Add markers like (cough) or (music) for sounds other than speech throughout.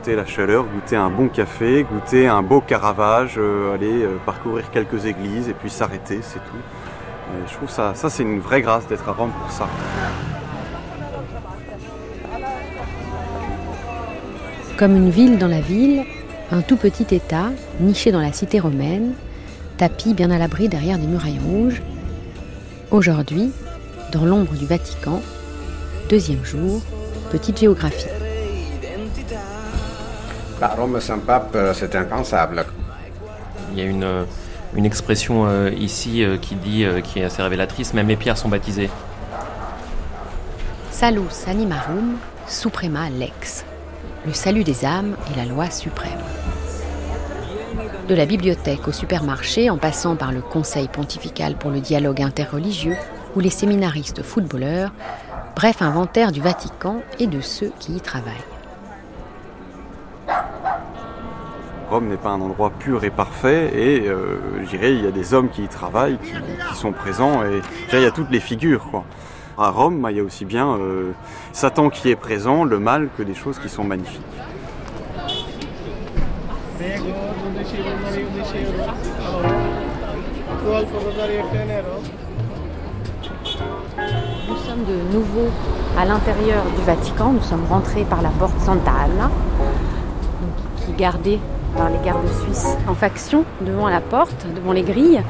goûter la chaleur, goûter un bon café, goûter un beau Caravage, euh, aller euh, parcourir quelques églises et puis s'arrêter, c'est tout. je trouve ça, ça c'est une vraie grâce d'être à Rome pour ça. Comme une ville dans la ville, un tout petit État, niché dans la cité romaine, tapis bien à l'abri derrière des murailles rouges. Aujourd'hui, dans l'ombre du Vatican, deuxième jour, petite géographie. Bah, Rome sans pape, euh, c'est impensable. Il y a une, euh, une expression euh, ici qui dit, qui est assez révélatrice, même les pierres sont baptisées. Salus animarum, suprema lex. Le salut des âmes est la loi suprême. De la bibliothèque au supermarché, en passant par le Conseil pontifical pour le dialogue interreligieux ou les séminaristes footballeurs, bref inventaire du Vatican et de ceux qui y travaillent. Rome n'est pas un endroit pur et parfait et euh, je dirais il y a des hommes qui y travaillent, qui, sont présents et il y a toutes les figures. À Rome, il y a aussi bien euh, Satan qui est présent, le mal, que des choses qui sont magnifiques. Nous sommes de nouveau à l'intérieur du Vatican. Nous sommes rentrés par la porte Santa Anna, qui gardée par les gardes suisses en faction devant la porte, devant les grilles.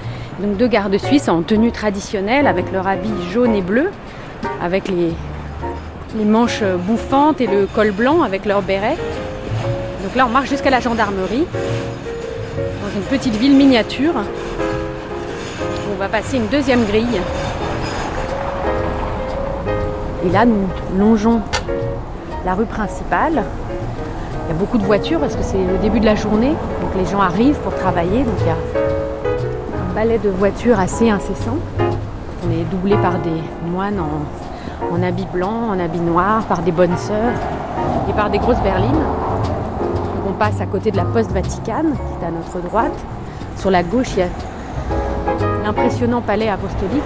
Donc deux gardes suisses en tenue traditionnelle avec leur habit jaune et bleu, avec les, manches bouffantes et le col blanc avec leur béret. Donc là on marche jusqu'à la gendarmerie, dans une petite ville miniature. On va passer une deuxième grille et là, nous longeons la rue principale. Il y a beaucoup de voitures parce que c'est le début de la journée, donc les gens arrivent pour travailler. Donc il y a un balai de voitures assez incessant. On est doublé par des moines en, habits blancs, en habits noirs, par des bonnes sœurs et par des grosses berlines. on passe à côté de la poste Vaticane, qui est à notre droite. Sur la gauche, il y a l'impressionnant palais apostolique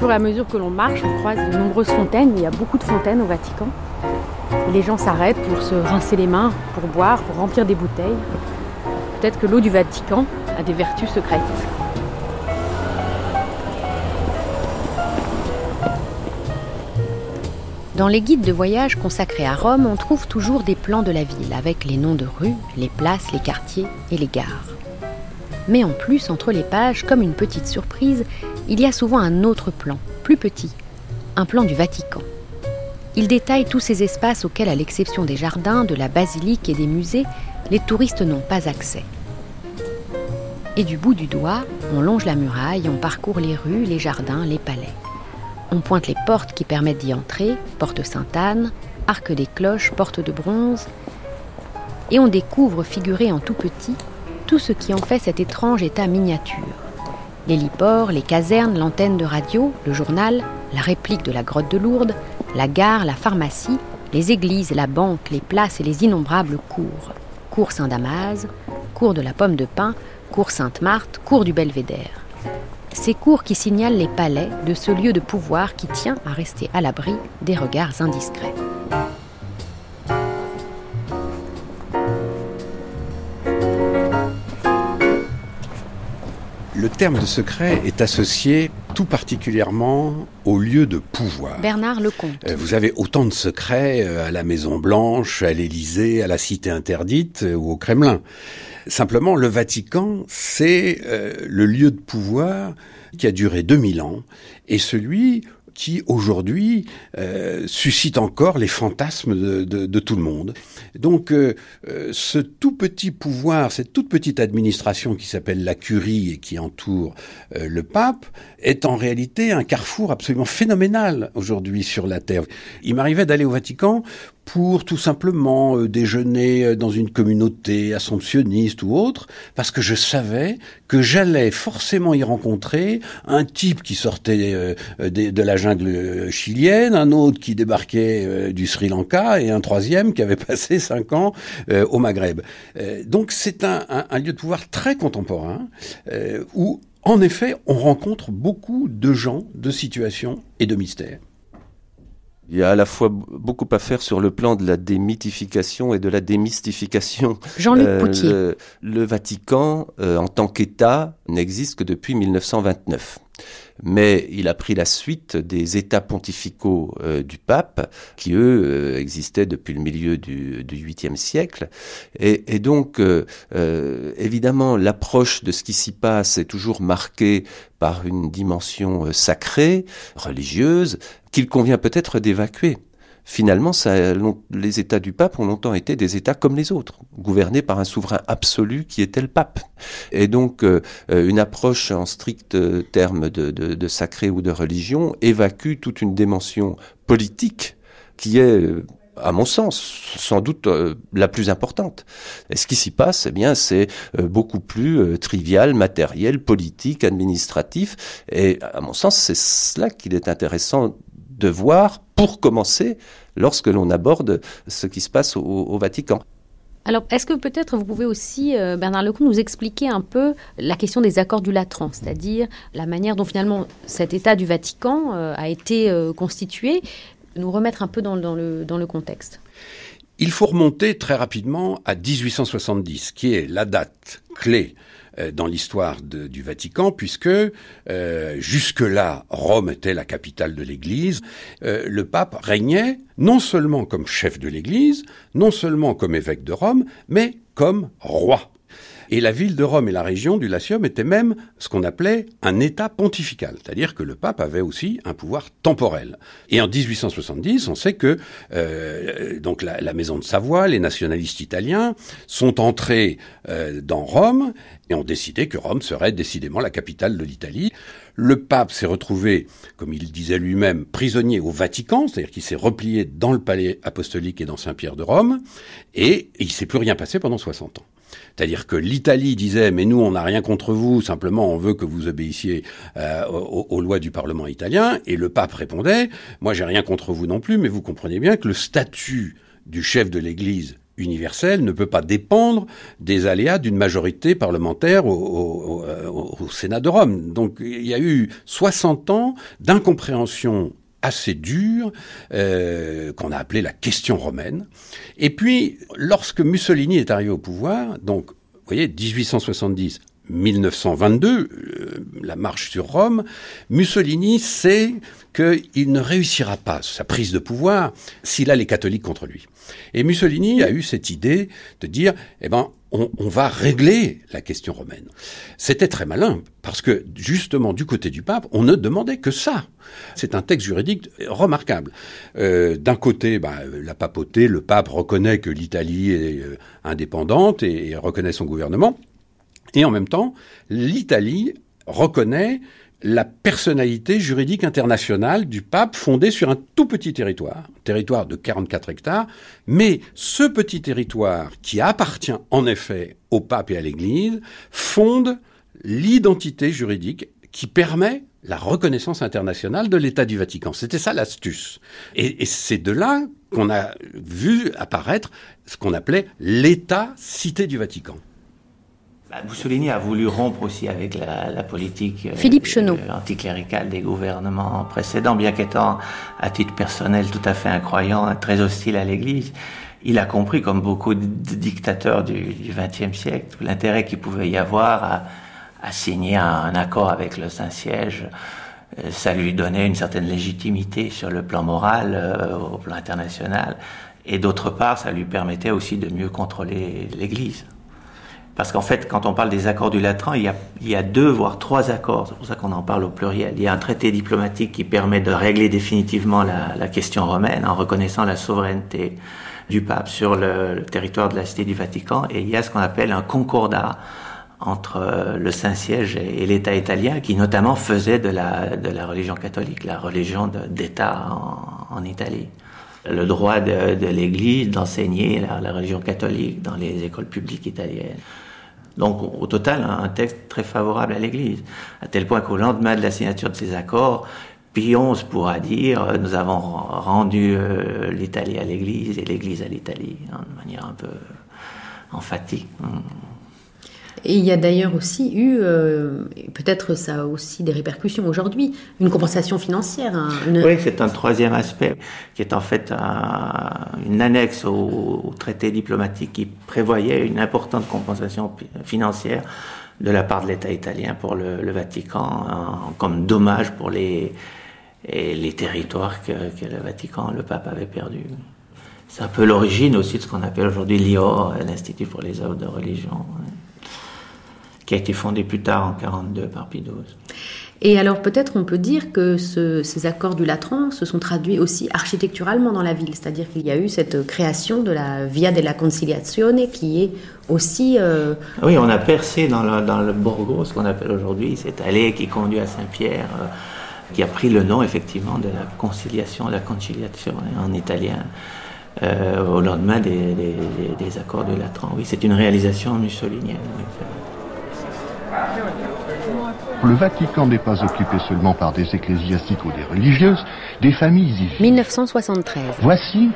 fur et à mesure que l'on marche, on croise de nombreuses fontaines. Il y a beaucoup de fontaines au Vatican. Les gens s'arrêtent pour se rincer les mains, pour boire, pour remplir des bouteilles. Peut-être que l'eau du Vatican a des vertus secrètes. Dans les guides de voyage consacrés à Rome, on trouve toujours des plans de la ville avec les noms de rues, les places, les quartiers et les gares. Mais en plus, entre les pages, comme une petite surprise, il y a souvent un autre plan, plus petit, un plan du Vatican. Il détaille tous ces espaces auxquels, à l'exception des jardins, de la basilique et des musées, les touristes n'ont pas accès. Et du bout du doigt, on longe la muraille, on parcourt les rues, les jardins, les palais. On pointe les portes qui permettent d'y entrer, porte Sainte-Anne, arc des cloches, porte de bronze, et on découvre figuré en tout petit tout ce qui en fait cet étrange état miniature l'héliport, les casernes, l'antenne de radio, le journal, la réplique de la grotte de Lourdes, la gare, la pharmacie, les églises, la banque, les places et les innombrables cours. Cours Saint-Damas, cours de la Pomme de Pin, cours Sainte-Marthe, cours du Belvédère. Ces cours qui signalent les palais de ce lieu de pouvoir qui tient à rester à l'abri des regards indiscrets. Terme de secret est associé tout particulièrement au lieu de pouvoir. Bernard Lecomte. Euh, vous avez autant de secrets euh, à la Maison Blanche, à l'Élysée, à la Cité interdite euh, ou au Kremlin. Simplement, le Vatican, c'est le lieu de pouvoir qui a duré 2000 ans et celui qui aujourd'hui euh, suscite encore les fantasmes de, tout le monde. Donc euh, euh, ce tout petit pouvoir, cette toute petite administration qui s'appelle la curie et qui entoure le pape, est en réalité un carrefour absolument phénoménal aujourd'hui sur la Terre. Il m'arrivait d'aller au Vatican pour tout simplement euh, déjeuner euh, dans une communauté assomptionniste ou autre, parce que je savais que j'allais forcément y rencontrer un type qui sortait euh, de, la jungle chilienne, un autre qui débarquait du Sri Lanka et un troisième qui avait (laughs) passé cinq ans au Maghreb. donc c'est un, un, lieu de pouvoir très contemporain où en effet on rencontre beaucoup de gens, de situations et de mystères. Il y a à la fois beaucoup à faire sur le plan de la démythification et de la démystification. Jean-Luc euh, Poutier. Le, Vatican, euh, en tant qu'État, n'existe que depuis 1929 mais il a pris la suite des états pontificaux euh, du pape, qui eux euh, existaient depuis le milieu du, du 8e siècle. Et, donc, euh, évidemment, l'approche de ce qui s'y passe est toujours marquée par une dimension sacrée, religieuse, qu'il convient peut-être d'évacuer finalement, ça, les États du pape ont longtemps été des États comme les autres, gouvernés par un souverain absolu qui était le pape. Et donc, euh, euh, une approche en strict terme de, sacré ou de religion évacue toute une dimension politique qui est euh, à mon sens, sans doute la plus importante. Et ce qui s'y passe, eh bien, c'est beaucoup plus trivial, matériel, politique, administratif. Et à mon sens, c'est cela qu'il est intéressant de voir, pour commencer, lorsque l'on aborde ce qui se passe au, Vatican. Alors, est-ce que peut-être vous pouvez aussi, euh, Bernard Lecomte, nous expliquer un peu la question des accords du Latran, c'est-à-dire la manière dont finalement cet État du Vatican euh, a été euh, constitué, nous remettre un peu dans, le, dans le contexte? Il faut remonter très rapidement à 1870, qui est la date clé euh, dans l'histoire du Vatican, puisque euh, jusque-là, Rome était la capitale de l'Église. Euh, le pape régnait non seulement comme chef de l'Église, non seulement comme évêque de Rome, mais comme roi. Et la ville de Rome et la région du Latium étaient même ce qu'on appelait un État pontifical, c'est-à-dire que le pape avait aussi un pouvoir temporel. Et en 1870, on sait que euh, donc la, maison de Savoie, les nationalistes italiens, sont entrés euh, dans Rome et ont décidé que Rome serait décidément la capitale de l'Italie. Le pape s'est retrouvé, comme il disait lui-même, prisonnier au Vatican, c'est-à-dire qu'il s'est replié dans le palais apostolique et dans Saint-Pierre de Rome, et il s'est plus rien passé pendant 60 ans. C'est-à-dire que l'Italie disait mais nous on n'a rien contre vous, simplement on veut que vous obéissiez euh, aux, lois du Parlement italien, et le pape répondait moi j'ai rien contre vous non plus, mais vous comprenez bien que le statut du chef de l'Église universelle ne peut pas dépendre des aléas d'une majorité parlementaire au, Sénat de Rome. Donc il y a eu 60 ans d'incompréhension assez dure, euh, qu'on a appelé la question romaine. Et puis, lorsque Mussolini est arrivé au pouvoir, donc, vous voyez, 1870, 1922, euh, la marche sur Rome, Mussolini sait qu'il ne réussira pas sa prise de pouvoir s'il a les catholiques contre lui. Et Mussolini a eu cette idée de dire, eh ben, on, va régler la question romaine. C'était très malin, parce que justement, du côté du pape, on ne demandait que ça. C'est un texte juridique remarquable. Euh, d'un côté, bah, la papauté, le pape reconnaît que l'Italie est euh, indépendante et reconnaît son gouvernement. Et en même temps, l'Italie reconnaît la personnalité juridique internationale du pape fondée sur un tout petit territoire, territoire de 44 hectares, mais ce petit territoire qui appartient en effet au pape et à l'Église fonde l'identité juridique qui permet la reconnaissance internationale de l'État du Vatican. C'était ça l'astuce. Et, et c'est de là qu'on a vu apparaître ce qu'on appelait l'État-cité du Vatican. Bah, Mussolini a voulu rompre aussi avec la, politique euh, Philippe euh, anticléricale des gouvernements précédents, bien qu'étant à titre personnel tout à fait incroyant, très hostile à l'Église. Il a compris, comme beaucoup de dictateurs du XXe siècle, l'intérêt qu'il pouvait y avoir à, à signer un, accord avec le Saint-Siège. Euh, ça lui donnait une certaine légitimité sur le plan moral, au plan international. Et d'autre part, ça lui permettait aussi de mieux contrôler l'Église. Parce qu'en fait, quand on parle des accords du Latran, il y a, deux, voire trois accords. C'est pour ça qu'on en parle au pluriel. Il y a un traité diplomatique qui permet de régler définitivement la, question romaine en reconnaissant la souveraineté du pape sur le, territoire de la Cité du Vatican. Et il y a ce qu'on appelle un concordat entre euh, le Saint-Siège et, l'État italien, qui notamment faisait de la, de la religion catholique, la religion d'État en, Italie le droit de, l'Église d'enseigner la, religion catholique dans les écoles publiques italiennes. Donc au total, un texte très favorable à l'Église, à tel point qu'au lendemain de la signature de ces accords, Pie XI pourra dire euh, nous avons rendu euh, l'Italie à l'Église et l'Église à l'Italie, hein, de manière un peu emphatique. Et il y a d'ailleurs aussi eu, euh, peut-être ça a aussi des répercussions aujourd'hui, une compensation financière. hein, Oui, c'est un troisième aspect qui est en fait un- une annexe au, traité diplomatique qui prévoyait une importante compensation financière de la part de l'État italien pour le, Vatican en- comme dommage pour les, territoires que, que le Vatican, le pape avait perdus. C'est un peu l'origine aussi de ce qu'on appelle aujourd'hui l'IOR, l'Institut pour les œuvres de religion, hein, qui a été fondé plus tard en 42 par XII. Et alors peut-être on peut dire que ce- ces accords du Latran se sont traduits aussi architecturalement dans la ville, c'est-à-dire qu'il y a eu cette création de la Via della Conciliazione qui est aussi... euh, Oui, on a percé dans le, dans le Borgo, ce qu'on appelle aujourd'hui cette allée qui conduit à Saint-Pierre, euh, qui a pris le nom effectivement de la conciliation, la conciliation en italien, euh, au lendemain des, des- des- des accords de Latran. Oui, c'est une réalisation mussolinienne. oui. Le Vatican n'est pas occupé seulement par des ecclésiastiques ou des religieuses, des familles y vivent. 1973. Voici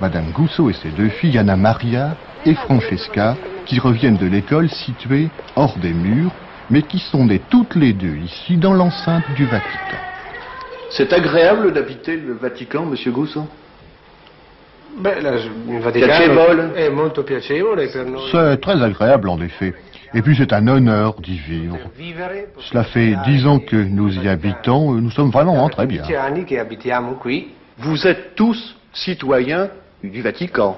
Madame Gousseau et ses deux filles, Anna Maria et Francesca, qui reviennent de l'école située hors des murs, mais qui sont nées toutes les deux ici dans l'enceinte du Vatican. C'est agréable d'habiter le Vatican, Monsieur Gousson Beh, la- il Piacevole. è molto piacevole per noi. C'est très agréable en effet. Et puis c'est un honneur d'y vivre. Cela fait dix ans que nous y habitons, nous sommes vraiment très bien. Vous êtes tous citoyens du Vatican.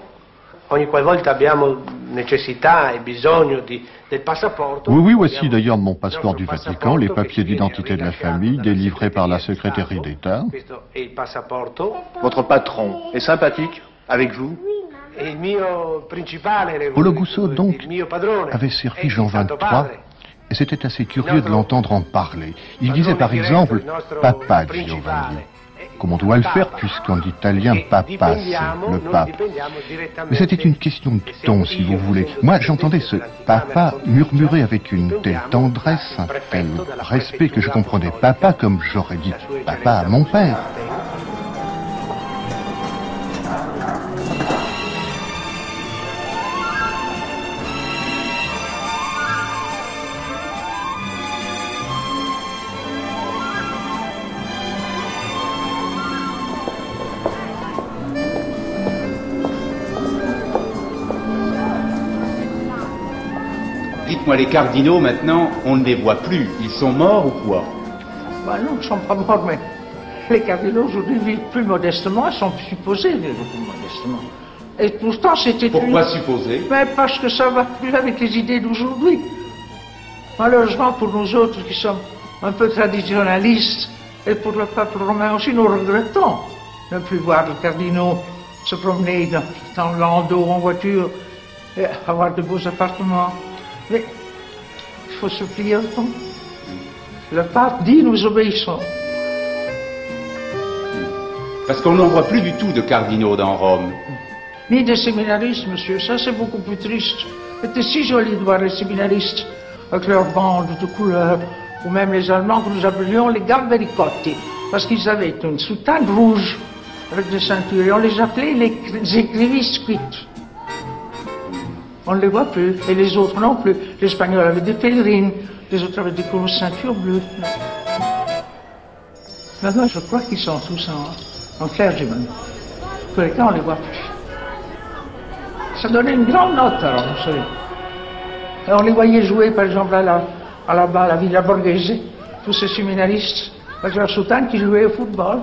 Ogni qualvolta abbiamo necessità e bisogno di- del passaporto. Oui, oui, voici d'ailleurs mon passeport du Vatican, les papiers d'identité de la famille, délivrés par la secrétaire d'État. Votre patron est sympathique avec vous E Polo Gusso, donc, avait servi Jean Santo 23 Padre. et c'était assez curieux de l'entendre en parler. Il disait par exemple Papa Giovanni, comme on doit le faire puisqu'en italien Papa c'est le pape. Mais c'était une question de ton, si vous voulez. Moi, j'entendais ce papa murmurer avec une telle tendresse, un tel respect que je comprenais papa comme j'aurais dit papa à mon père. Dites-moi, les cardinaux, maintenant, on ne les voit plus. Ils sont morts ou quoi? Bah non, ils ne sont pas morts, mais les cardinaux aujourd'hui vivent plus modestement, ils sont supposés vivre plus modestement. Et pourtant, c'était Pourquoi une- supposer Mais parce que ça va plus avec les idées d'aujourd'hui. Malheureusement pour nous autres qui sommes un peu traditionnalistes, et pour le peuple romain aussi, nous regrettons de ne plus voir les cardinaux se promener dans, dans le landau en voiture et avoir de beaux appartements. Mais il faut se plier au temps. Le pape dit nous obéissons. Parce qu'on n'en voit plus du tout de cardinaux dans Rome. Ni des séminaristes, monsieur, ça c'est beaucoup plus triste. C'était si joli de voir les séminaristes avec leurs bandes de couleurs, ou même les Allemands que nous appelions les Gambericotti, parce qu'ils avaient une soutane rouge avec des ceintures, et on les appelait les, les écrivisquites. On ne les voit plus, et les autres non plus. Les Espagnols avaient des pèlerines, les autres avaient des grosses ceintures bleues. Maintenant, je crois qu'ils sont tous en, en clergyman. Pour les cas, on ne les voit plus. Ça donnait une grande note, alors, vous savez. On les voyait jouer, par exemple, à la, à la, à la Villa Borghese, tous ces séminaristes, avec leur soutane qui jouaient au football.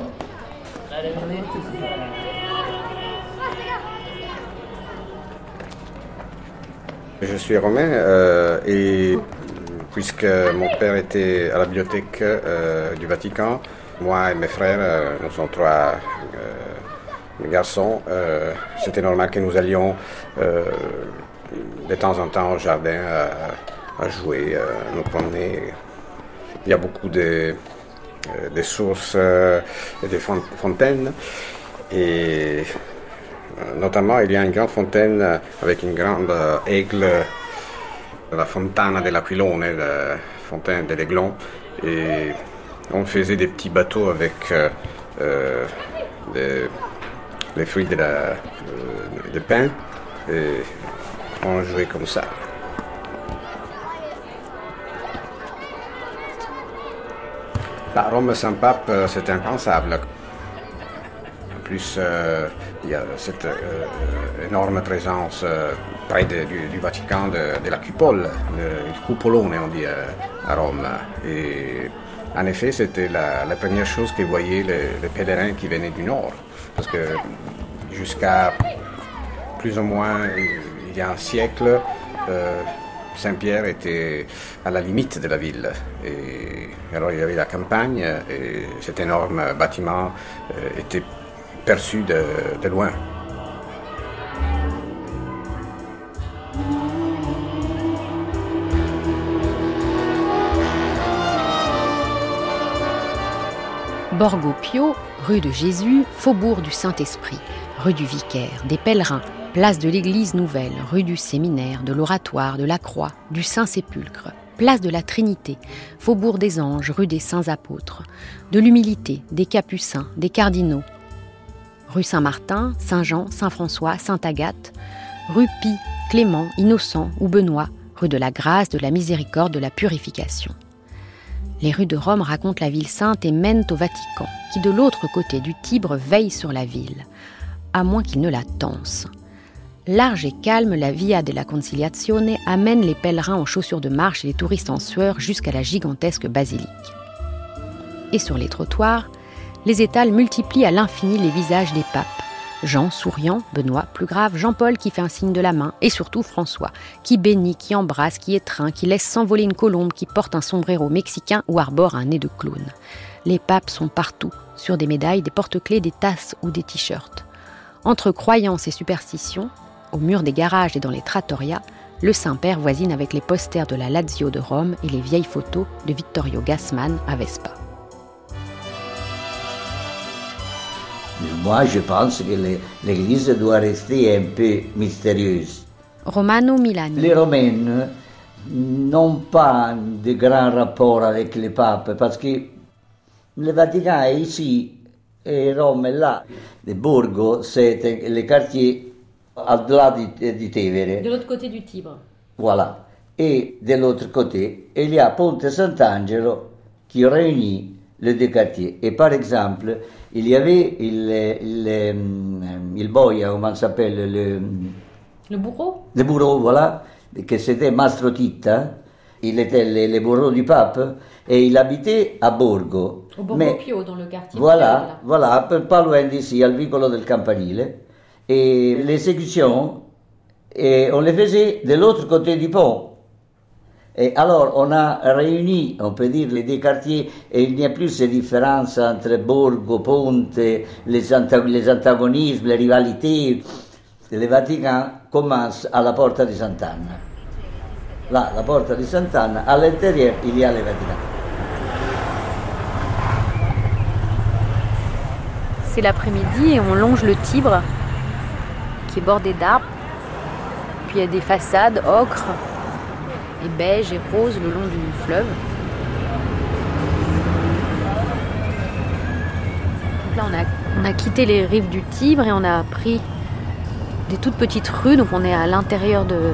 Je suis romain euh, et puisque mon père était à la bibliothèque euh, du Vatican, moi et mes frères, euh, nous sommes trois euh, garçons, c'était normal que nous allions de temps en temps au jardin à, à jouer, à nous promener. Il y a beaucoup de, sources et de fon- fontaines. Et euh, notamment, il y a une grande fontaine euh, avec une grande euh, aigle, la fontana della Quilone, la fontaine de l'aiglon. Et on faisait des petits bateaux avec les fruits de, la, de, de pain. Et on jouait comme ça. La Rome sans pape, c'est impensable. En plus, il y a cette euh, énorme présence près du, Vatican de, la cupole, le, cupolone on dit à Rome. Et en effet, c'était la, première chose que voyaient les, pèlerins qui venaient du nord. Parce que jusqu'à plus ou moins il y a un siècle, Saint-Pierre était à la limite de la ville. Et alors il y avait la campagne et cet énorme bâtiment euh, était perçu de, loin. Borgo Pio, rue de Jésus, faubourg du Saint-Esprit, rue du Vicaire, des pèlerins, Place de l'Église Nouvelle, rue du Séminaire, de l'Oratoire, de la Croix, du Saint-Sépulcre, place de la Trinité, faubourg des Anges, rue des Saints Apôtres, de l'Humilité, des Capucins, des Cardinaux, rue Saint-Martin, Saint-Jean, Saint-François, Sainte-Agathe, rue Pie, Clément, Innocent ou Benoît, rue de la Grâce, de la Miséricorde, de la Purification. Les rues de Rome racontent la ville sainte et mènent au Vatican, qui de l'autre côté du Tibre veille sur la ville, à moins qu'il ne la tense. Large et calme, la Via della Conciliazione amène les pèlerins en chaussures de marche et les touristes en sueur jusqu'à la gigantesque basilique. Et sur les trottoirs, les étals multiplient à l'infini les visages des papes. Jean souriant, Benoît plus grave, Jean-Paul qui fait un signe de la main, et surtout François, qui bénit, qui embrasse, qui étreint, qui laisse s'envoler une colombe, qui porte un sombrero mexicain ou arbore un nez de clown. Les papes sont partout, sur des médailles, des porte-clés, des tasses ou des t-shirts. Entre croyances et superstitions, au mur des garages et dans les trattoria, le Saint-Père voisine avec les posters de la Lazio de Rome et les vieilles photos de Vittorio Gassman à Vespa. Moi, je pense que l'Église doit rester un peu mystérieuse. Romano Milani. Les Romains n'ont pas de grand rapport avec les papes parce que le Vatican est ici et Rome est là. Le Borgo, c'est les quartiers au-delà de Tevere. De l'autre côté du Tibre. Voilà. Et de l'autre côté, il y a Ponte Sant'Angelo qui réunit les deux quartiers. Et par exemple, il y avait il, il, il boia, comment s'appelle le, le bourreau? Le bourreau, voilà, que c'était Mastro Titta. Il était le, le, bourreau du pape et il habitait à Borgo. Au Borgo Pio, dans le quartier. Voilà, voilà, pas loin d'ici, al vicolo del Campanile et l'exécution, on les faisait de l'autre côté du pont. Et alors, on a réuni, on peut dire, les deux quartiers, et il n'y a plus ces différences entre Borgo, Ponte, les, antagonismes, les rivalités. Le Vatican commence à la porte de Sant'Anna. Là, la porte de Sant'Anna, à l'intérieur, il y a le Vatican. C'est l'après-midi et on longe le Tibre qui est bordé d'arbres. Puis il y a des façades ocre et beige et rose le long du fleuve. Là, on a, quitté les rives du Tibre et on a pris des toutes petites rues. Donc on est à l'intérieur de,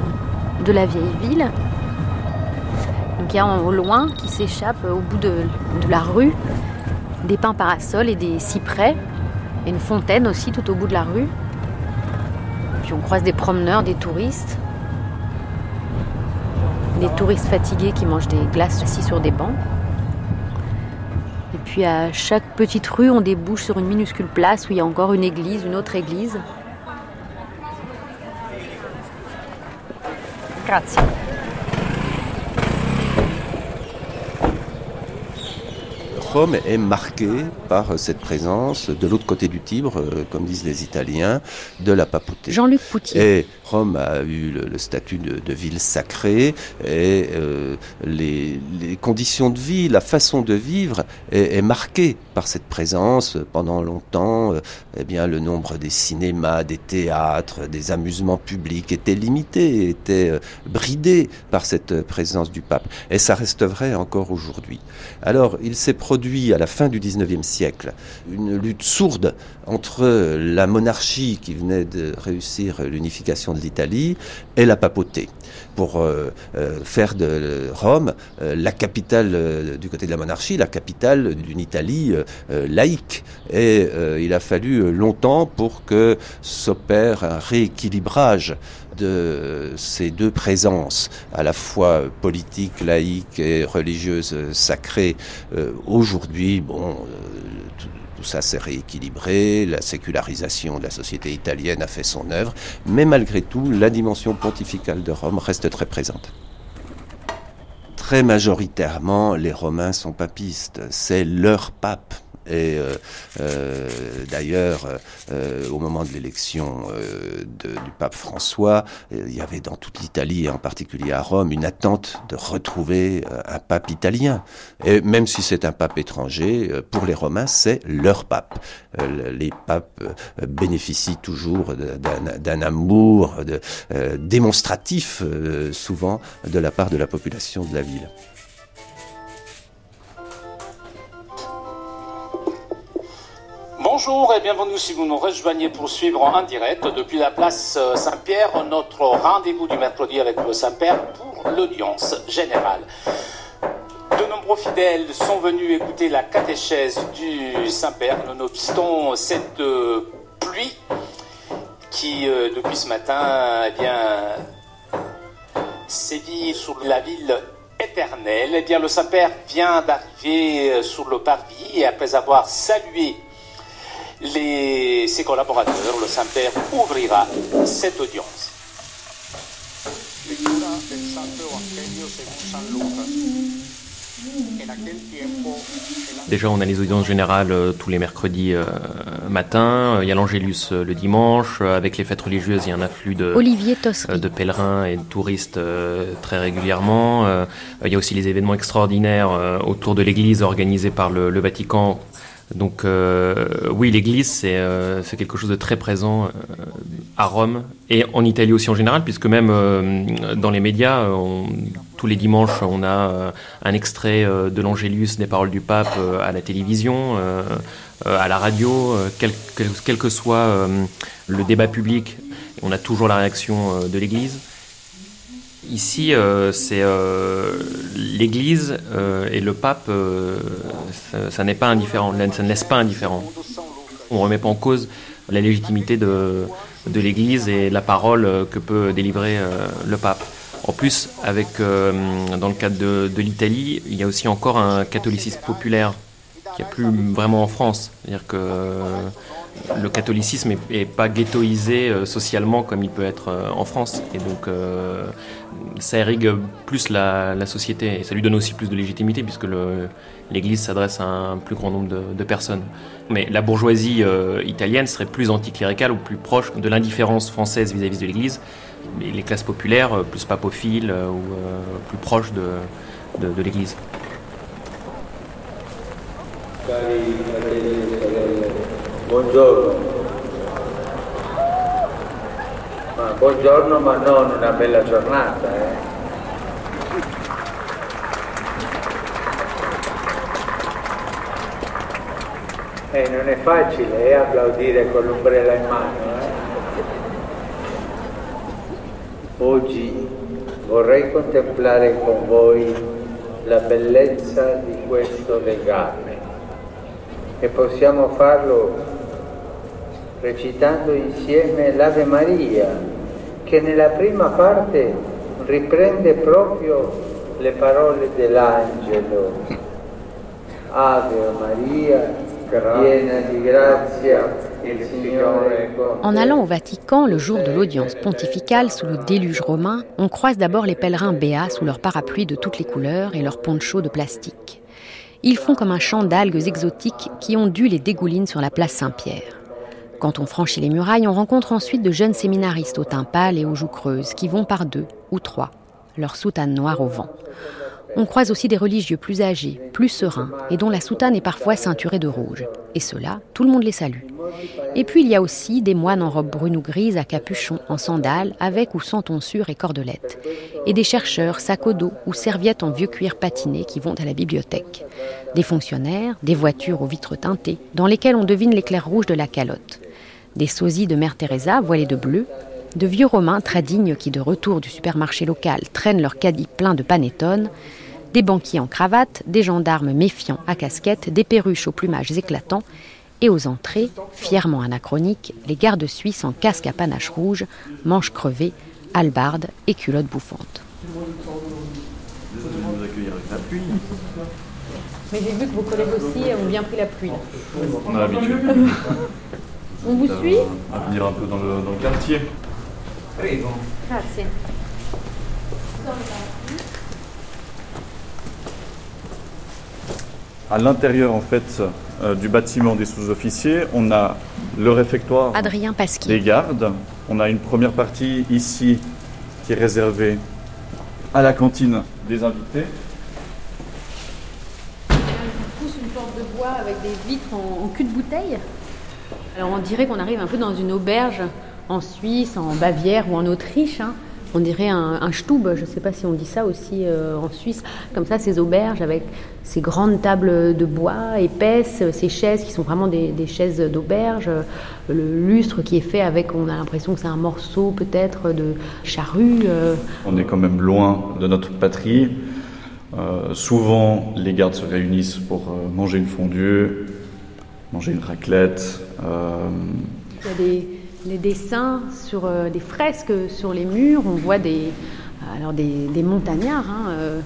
la vieille ville. Donc il y a au loin qui s'échappe au bout de, la rue des pins parasols et des cyprès. Et une fontaine aussi tout au bout de la rue on croise des promeneurs, des touristes. Des touristes fatigués qui mangent des glaces assis sur des bancs. Et puis à chaque petite rue, on débouche sur une minuscule place où il y a encore une église, une autre église. Grazie. Rome est marqué par cette présence de l'autre côté du Tibre, euh, comme disent les Italiens, de la papauté. Jean-Luc Poutier. Et Rome a eu le, statut de, ville sacrée et euh, les, conditions de vie, la façon de vivre est, marquée par cette présence. Pendant longtemps, euh, eh bien, le nombre des cinémas, des théâtres, des amusements publics était limité, était bridé par cette présence du pape. Et ça reste vrai encore aujourd'hui. Alors, il s'est produit à la fin du XIXe siècle une lutte sourde entre la monarchie qui venait de réussir l'unification de l'Italie et la papauté pour euh, euh, faire de Rome euh, la capitale du côté de la monarchie, la capitale d'une Italie laïque. Et il a fallu longtemps pour que s'opère un rééquilibrage de ces deux présences, à la fois politique, laïque et religieuse sacrée. Aujourd'hui, bon, tout ça s'est rééquilibré, la sécularisation de la société italienne a fait son œuvre, mais malgré tout, la dimension pontificale de Rome reste très présente. Très majoritairement, les Romains sont papistes, c'est leur pape et euh, euh, d'ailleurs, euh, au moment de l'élection du pape François, il y avait dans toute l'Italie, et en particulier à Rome, une attente de retrouver un pape italien. Et même si c'est un pape étranger, pour les Romains, c'est leur pape. les papes bénéficient toujours d'un amour démonstratif, souvent, de la part de la population de la ville. Bonjour et bienvenue si vous nous rejoignez pour suivre en direct depuis la place euh, Saint-Pierre notre rendez-vous du mercredi avec le Saint-Père pour l'audience générale. De nombreux fidèles sont venus écouter la catéchèse du Saint-Père, nonobstant cette euh, pluie qui, euh, depuis ce matin, eh bien, sévit sur la ville éternelle. Eh bien, le Saint-Père vient d'arriver sur le parvis et après avoir salué les, ses collaborateurs, le Saint-Père ouvrira cette audience. Déjà, on a les audiences générales euh, tous les mercredis euh, matin. Il y a l'Angélus euh, le dimanche. Avec les fêtes religieuses, il y a un afflux de, de pèlerins et de touristes très régulièrement. il y a aussi les événements extraordinaires autour de l'Église organisés par le, le Vatican donc euh, oui, l'Église, euh, c'est quelque chose de très présent euh, à Rome et en Italie aussi en général, puisque même dans les médias, tous les dimanches, on a un extrait de l'Angélus, des paroles du pape à la télévision, à la radio, quel, quel que soit le débat public, on a toujours la réaction de l'Église. Ici, euh, c'est euh, l'Église euh, et le pape, ça, n'est pas indifférent, ça ne laisse pas indifférent. On ne remet pas en cause la légitimité de, l'Église et la parole que peut délivrer le pape. En plus, avec, dans le cadre de, l'Italie, il y a aussi encore un catholicisme populaire qui n'y a plus vraiment en France. C'est-à-dire que le catholicisme n'est pas ghettoisé socialement comme il peut être en France. Et donc, ça irrigue plus la, société et ça lui donne aussi plus de légitimité puisque l'Église s'adresse à un plus grand nombre de, personnes. Mais la bourgeoisie euh, italienne serait plus anticléricale ou plus proche de l'indifférence française vis-à-vis de l'Église. Mais les classes populaires, euh, plus papophiles euh, ou plus proches de, de, l'Église. Bonjour. Ma buongiorno ma non una bella giornata, eh. Eh, non è facile eh, applaudire con l'ombrella in mano. Eh. Oggi vorrei contemplare con voi la bellezza di questo legame e possiamo farlo recitando insieme l'Ave Maria, che nella prima parte riprende proprio le parole dell'angelo. Ave Maria, piena di grazia, En allant au Vatican le jour de l'audience pontificale sous le déluge romain, on croise d'abord les pèlerins béats sous leur parapluie de toutes les couleurs et leurs ponchos de plastique. Ils font comme un champ d'algues exotiques qui ondulent et dégoulinent sur la place Saint-Pierre. Quand on franchit les murailles, on rencontre ensuite de jeunes séminaristes au teint pâle et aux joues creuses qui vont par deux ou trois, leur soutane noire au vent. On croise aussi des religieux plus âgés, plus sereins, et dont la soutane est parfois ceinturée de rouge. Et cela, tout le monde les salue. Et puis il y a aussi des moines en robe brune ou grise à capuchon, en sandales, avec ou sans tonsure et cordelettes. Et des chercheurs, sacs au dos ou serviettes en vieux cuir patiné qui vont à la bibliothèque. Des fonctionnaires, des voitures aux vitres teintées, dans lesquelles on devine l'éclair rouge de la calotte. Des sosies de Mère Teresa voilées de bleu, de vieux Romains très dignes qui, de retour du supermarché local, traînent leur caddie plein de panettone, des banquiers en cravate, des gendarmes méfiants à casquette, des perruches aux plumages éclatants, et aux entrées, fièrement anachroniques, les gardes suisses en casque à panache rouge, manches crevées, halbardes et culottes bouffantes. Mais j'ai vu que vos collègues aussi ont bien pris la pluie. On a l'habitude. On vous suit On va venir un peu dans le, dans le quartier. Grazie. À l'intérieur en fait euh, du bâtiment des sous-officiers, on a le réfectoire Adrien Pasquier. des gardes. On a une première partie ici qui est réservée à la cantine des invités. On pousse une porte de bois avec des vitres en, en cul de bouteille. Alors on dirait qu'on arrive un peu dans une auberge en Suisse, en Bavière ou en Autriche. hein. On dirait un, un Stube, je ne sais pas si on dit ça aussi euh, en Suisse. Comme ça, ces auberges avec ces grandes tables de bois épaisses, ces chaises qui sont vraiment des, chaises d'auberge, euh, le lustre qui est fait avec, on a l'impression que c'est un morceau peut-être de charrue. euh. On est quand même loin de notre patrie. Souvent, les gardes se réunissent pour manger une fondue, manger une raclette. Euh, Il y a des, des dessins sur euh, des fresques sur les murs. On voit des, alors des, montagnards hein, euh,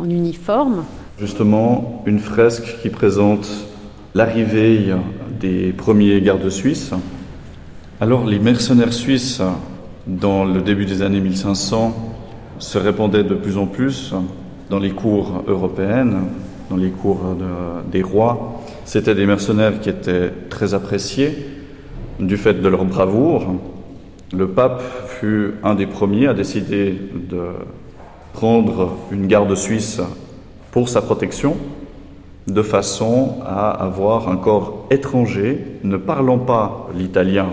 en uniforme. justement une fresque qui présente l'arrivée des premiers gardes suisses. Alors les mercenaires suisses, dans le début des années 1500, se répandaient de plus en plus dans les cours européennes, dans les cours de- des rois. C'était des mercenaires qui étaient très appréciés du fait de leur bravoure. Le pape fut un des premiers à décider de prendre une garde suisse pour sa protection, de façon à avoir un corps étranger ne parlant pas l'italien,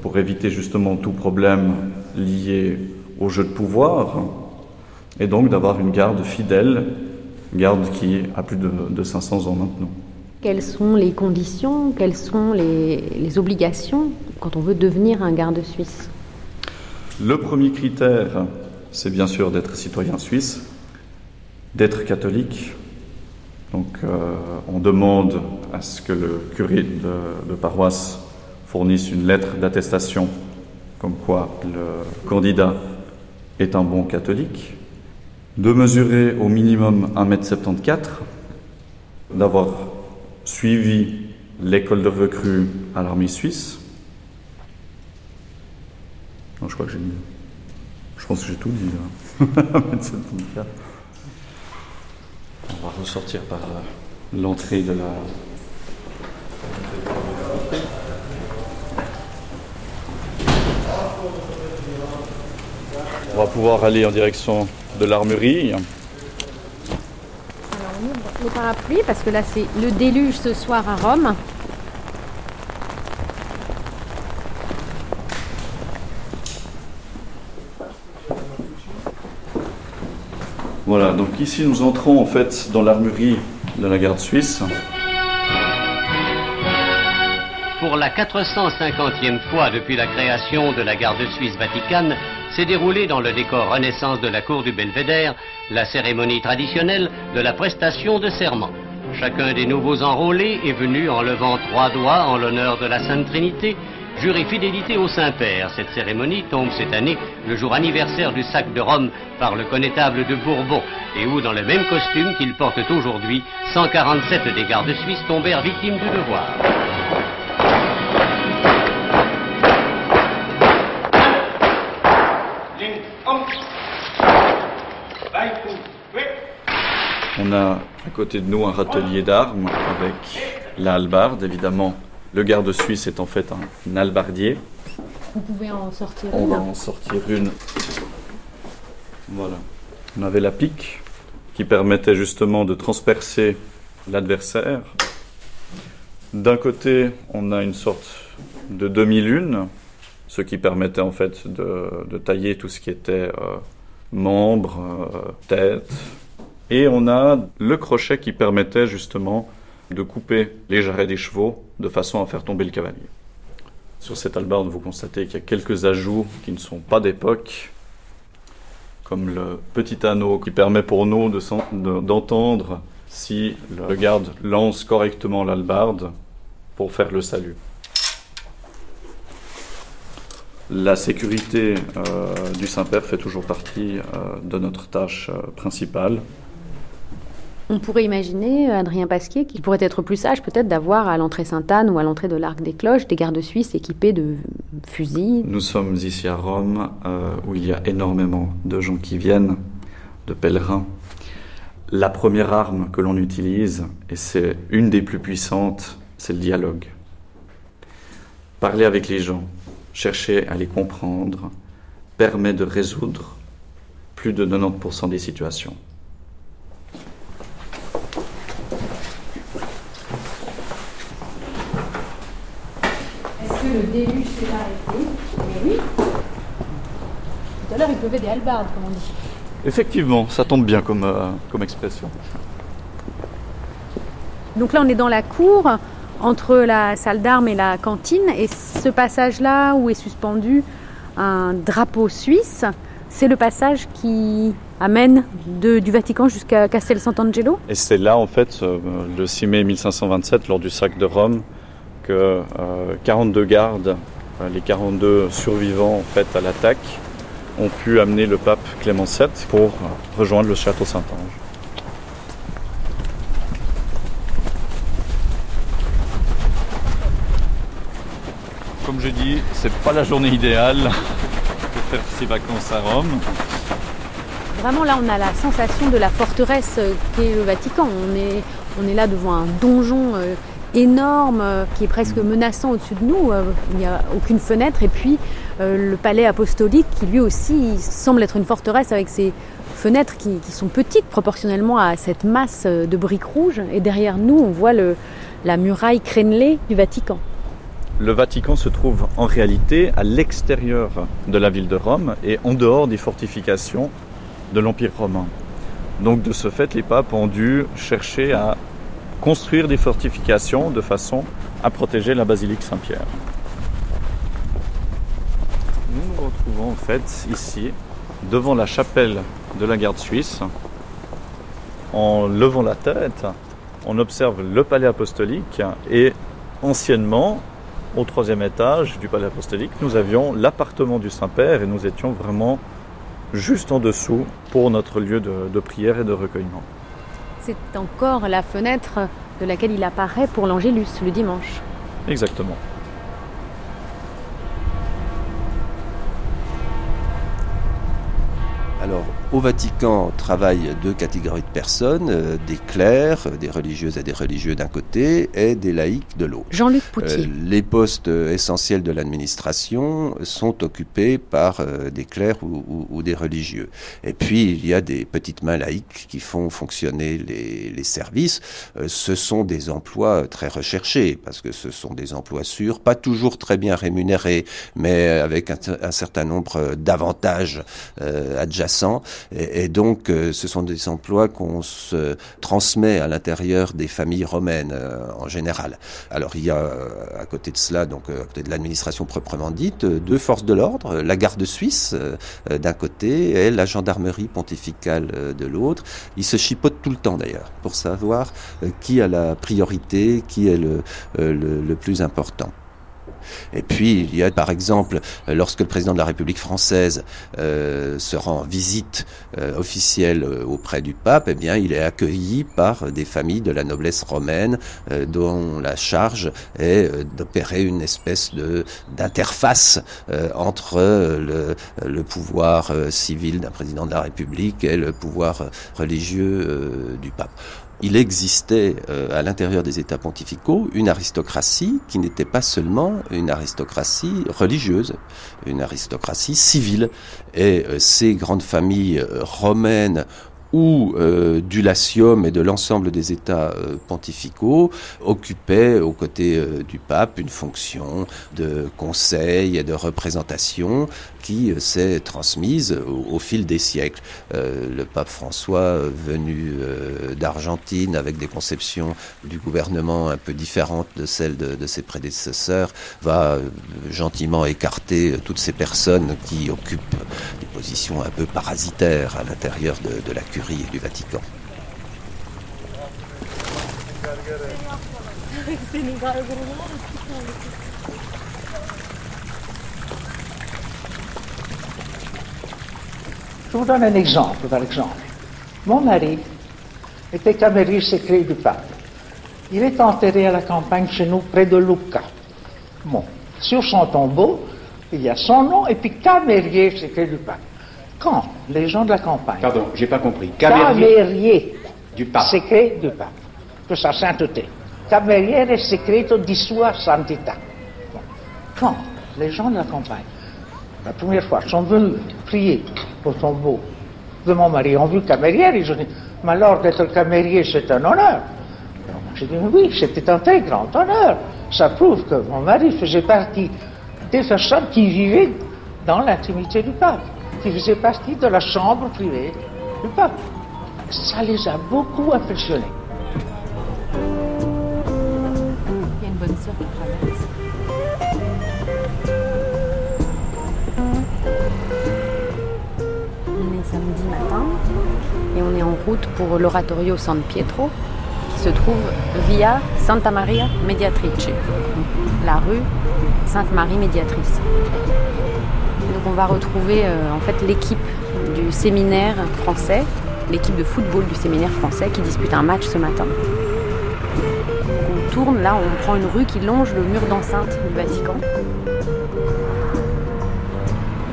pour éviter justement tout problème lié au jeu de pouvoir, et donc d'avoir une garde fidèle, garde qui a plus de, de 500 ans maintenant. Quelles sont les conditions, quelles sont les, obligations quand on veut devenir un garde suisse? Le premier critère, c'est bien sûr d'être citoyen suisse, d'être catholique. Donc euh, on demande à ce que le curé de, de paroisse fournisse une lettre d'attestation comme quoi le candidat est un bon catholique, de mesurer au minimum 1m74, d'avoir suivi l'école de recrues à l'armée suisse. Non, je crois que j'ai Je pense que j'ai tout dit là. (laughs) 1m74. On va ressortir par euh, l'entrée de la. On va pouvoir aller en direction de l'armurerie. Alors on ouvre le parapluie parce que là c'est le déluge ce soir à Rome. Voilà, donc ici nous entrons en fait dans l'armurerie de la garde suisse. Pour la 450e fois depuis la création de la garde suisse vaticane, s'est déroulée dans le décor Renaissance de la cour du Belvédère la cérémonie traditionnelle de la prestation de serment. Chacun des nouveaux enrôlés est venu en levant trois doigts en l'honneur de la Sainte Trinité, jurer fidélité au Saint-Père. Cette cérémonie tombe cette année le jour anniversaire du sac de Rome par le connétable de Bourbon et où, dans le même costume qu'ils portent aujourd'hui, 147 des gardes suisses tombèrent victimes du devoir. On a à côté de nous un râtelier d'armes avec la hallebarde, évidemment. Le garde suisse est en fait un hallebardier. Vous pouvez en sortir On une. va en sortir une. Voilà. On avait la pique qui permettait justement de transpercer l'adversaire. D'un côté, on a une sorte de demi-lune, ce qui permettait en fait de, tailler tout ce qui était euh, membres, euh, tête. Et on a le crochet qui permettait justement de couper les jarrets des chevaux de façon à faire tomber le cavalier. Sur cette albarde, vous constatez qu'il y a quelques ajouts qui ne sont pas d'époque, comme le petit anneau qui permet pour nous d'entendre si le garde lance correctement l'albarde pour faire le salut. La sécurité euh, du Saint-Père fait toujours partie euh, de notre tâche euh, principale. On pourrait imaginer, Adrien Pasquier, qu'il pourrait être plus sage peut-être d'avoir à l'entrée Sainte-Anne ou à l'entrée de l'Arc des Cloches des gardes suisses équipés de fusils. Nous sommes ici à Rome où il y a énormément de gens qui viennent, de pèlerins. La première arme que l'on utilise, et c'est une des plus puissantes, c'est le dialogue. Parler avec les gens, chercher à les comprendre, permet de résoudre plus de 90% des situations. Est-ce que le déluge s'est arrêté Mais oui. Tout à l'heure, il pleuvait des halbardes, comme on dit. Effectivement, ça tombe bien comme, euh, comme expression. Donc là, on est dans la cour entre la salle d'armes et la cantine. Et ce passage-là où est suspendu un drapeau suisse, c'est le passage qui amène de, du Vatican jusqu'à Castel Sant'Angelo. Et c'est là, en fait, euh, le 6 mai 1527, lors du sac de Rome, que 42 euh, gardes, les 42 survivants en fait, à l'attaque, ont pu amener le pape Clément VII pour rejoindre le château Saint-Ange. comme je dis, c'est pas la journée idéale pour faire ses vacances à Rome. Vraiment là, on a la sensation de la forteresse euh, qu'est le Vatican. On est, on est là devant un donjon euh, énorme euh, qui est presque menaçant au-dessus de nous. Il n'y a aucune fenêtre. Et puis le palais apostolique qui lui aussi semble être une forteresse avec ses fenêtres qui, sont petites proportionnellement à cette masse de briques rouges. Et derrière nous, on voit le, la muraille crénelée du Vatican. Le Vatican se trouve en réalité à l'extérieur de la ville de Rome et en dehors des fortifications de l'Empire romain. Donc de ce fait, les papes ont dû chercher à construire des fortifications de façon à protéger la basilique Saint-Pierre. Nous nous retrouvons en fait ici devant la chapelle de la garde suisse. En levant la tête, on observe le palais apostolique et anciennement au troisième étage du palais apostolique, nous avions l'appartement du Saint-Père et nous étions vraiment juste en dessous pour notre lieu de, prière et de recueillement. C'est encore la fenêtre de laquelle il apparaît pour l'Angélus le dimanche. Exactement. Alors, au Vatican travaillent deux catégories de personnes, euh, des clercs, euh, des religieuses et des religieux d'un côté, et des laïcs de l'autre. Jean-Luc Poutier. Euh, les postes essentiels de l'administration sont occupés par des clercs ou, des religieux. Et puis, il y a des petites mains laïques qui font fonctionner les, les services. ce sont des emplois très recherchés, parce que ce sont des emplois sûrs, pas toujours très bien rémunérés, mais avec un, un certain nombre d'avantages adjacents et, donc, euh, ce sont des emplois qu'on se transmet à l'intérieur des familles romaines euh, en général. Alors, il y a euh, à côté de cela, donc à côté de l'administration proprement dite, deux forces de l'ordre, la garde suisse d'un côté et la gendarmerie pontificale de l'autre. Ils se chipotent tout le temps d'ailleurs pour savoir qui a la priorité, qui est le, le, le plus important. Et puis, il y a par exemple, lorsque le président de la République française euh, se rend en visite euh, officielle euh, auprès du pape, eh bien, il est accueilli par des familles de la noblesse romaine dont la charge est d'opérer une espèce de d'interface entre le, le, pouvoir civil d'un président de la République et le pouvoir religieux du pape il existait euh, à l'intérieur des États pontificaux une aristocratie qui n'était pas seulement une aristocratie religieuse, une aristocratie civile. Et euh, ces grandes familles euh, romaines où euh, du Latium et de l'ensemble des États euh, pontificaux occupaient aux côtés euh, du pape une fonction de conseil et de représentation qui euh, s'est transmise au, fil des siècles. Euh, le pape François, venu d'Argentine avec des conceptions du gouvernement un peu différentes de celles de, ses prédécesseurs, va gentiment écarter toutes ces personnes qui occupent des positions un peu parasitaires à l'intérieur de, de la du Vatican. Je vous donne un exemple, par exemple. Mon mari était camérier secret du pape. Il est enterré à la campagne chez nous, près de Lucca. Bon, sur son tombeau, il y a son nom et puis camérier secret du pape. Quand? Les gens de la campagne. Pardon, j'ai pas compris. Camérier, du pape. secret du pape, de sa sainteté. Cameriere secreto di sua santità. Quand? Les gens de la campagne la première fois, sont venus prier au tombeau de mon mari, ont vu camérière, ils ont dit, mais alors d'être camérier, c'est un honneur. J'ai dit, oui, c'était un très grand honneur. Ça prouve que mon mari faisait partie des personnes qui vivaient dans l'intimité du pape, qui faisaient partie de la chambre privée du pape. Ça les a beaucoup impressionnés. Il y a une bonne qui traverse. et on est en route pour l'oratorio San Pietro qui se trouve via Santa Maria Mediatrice, la rue Sainte Marie Médiatrice. Donc on va retrouver euh, en fait l'équipe du séminaire français, l'équipe de football du séminaire français qui dispute un match ce matin. On tourne là, on prend une rue qui longe le mur d'enceinte du Vatican.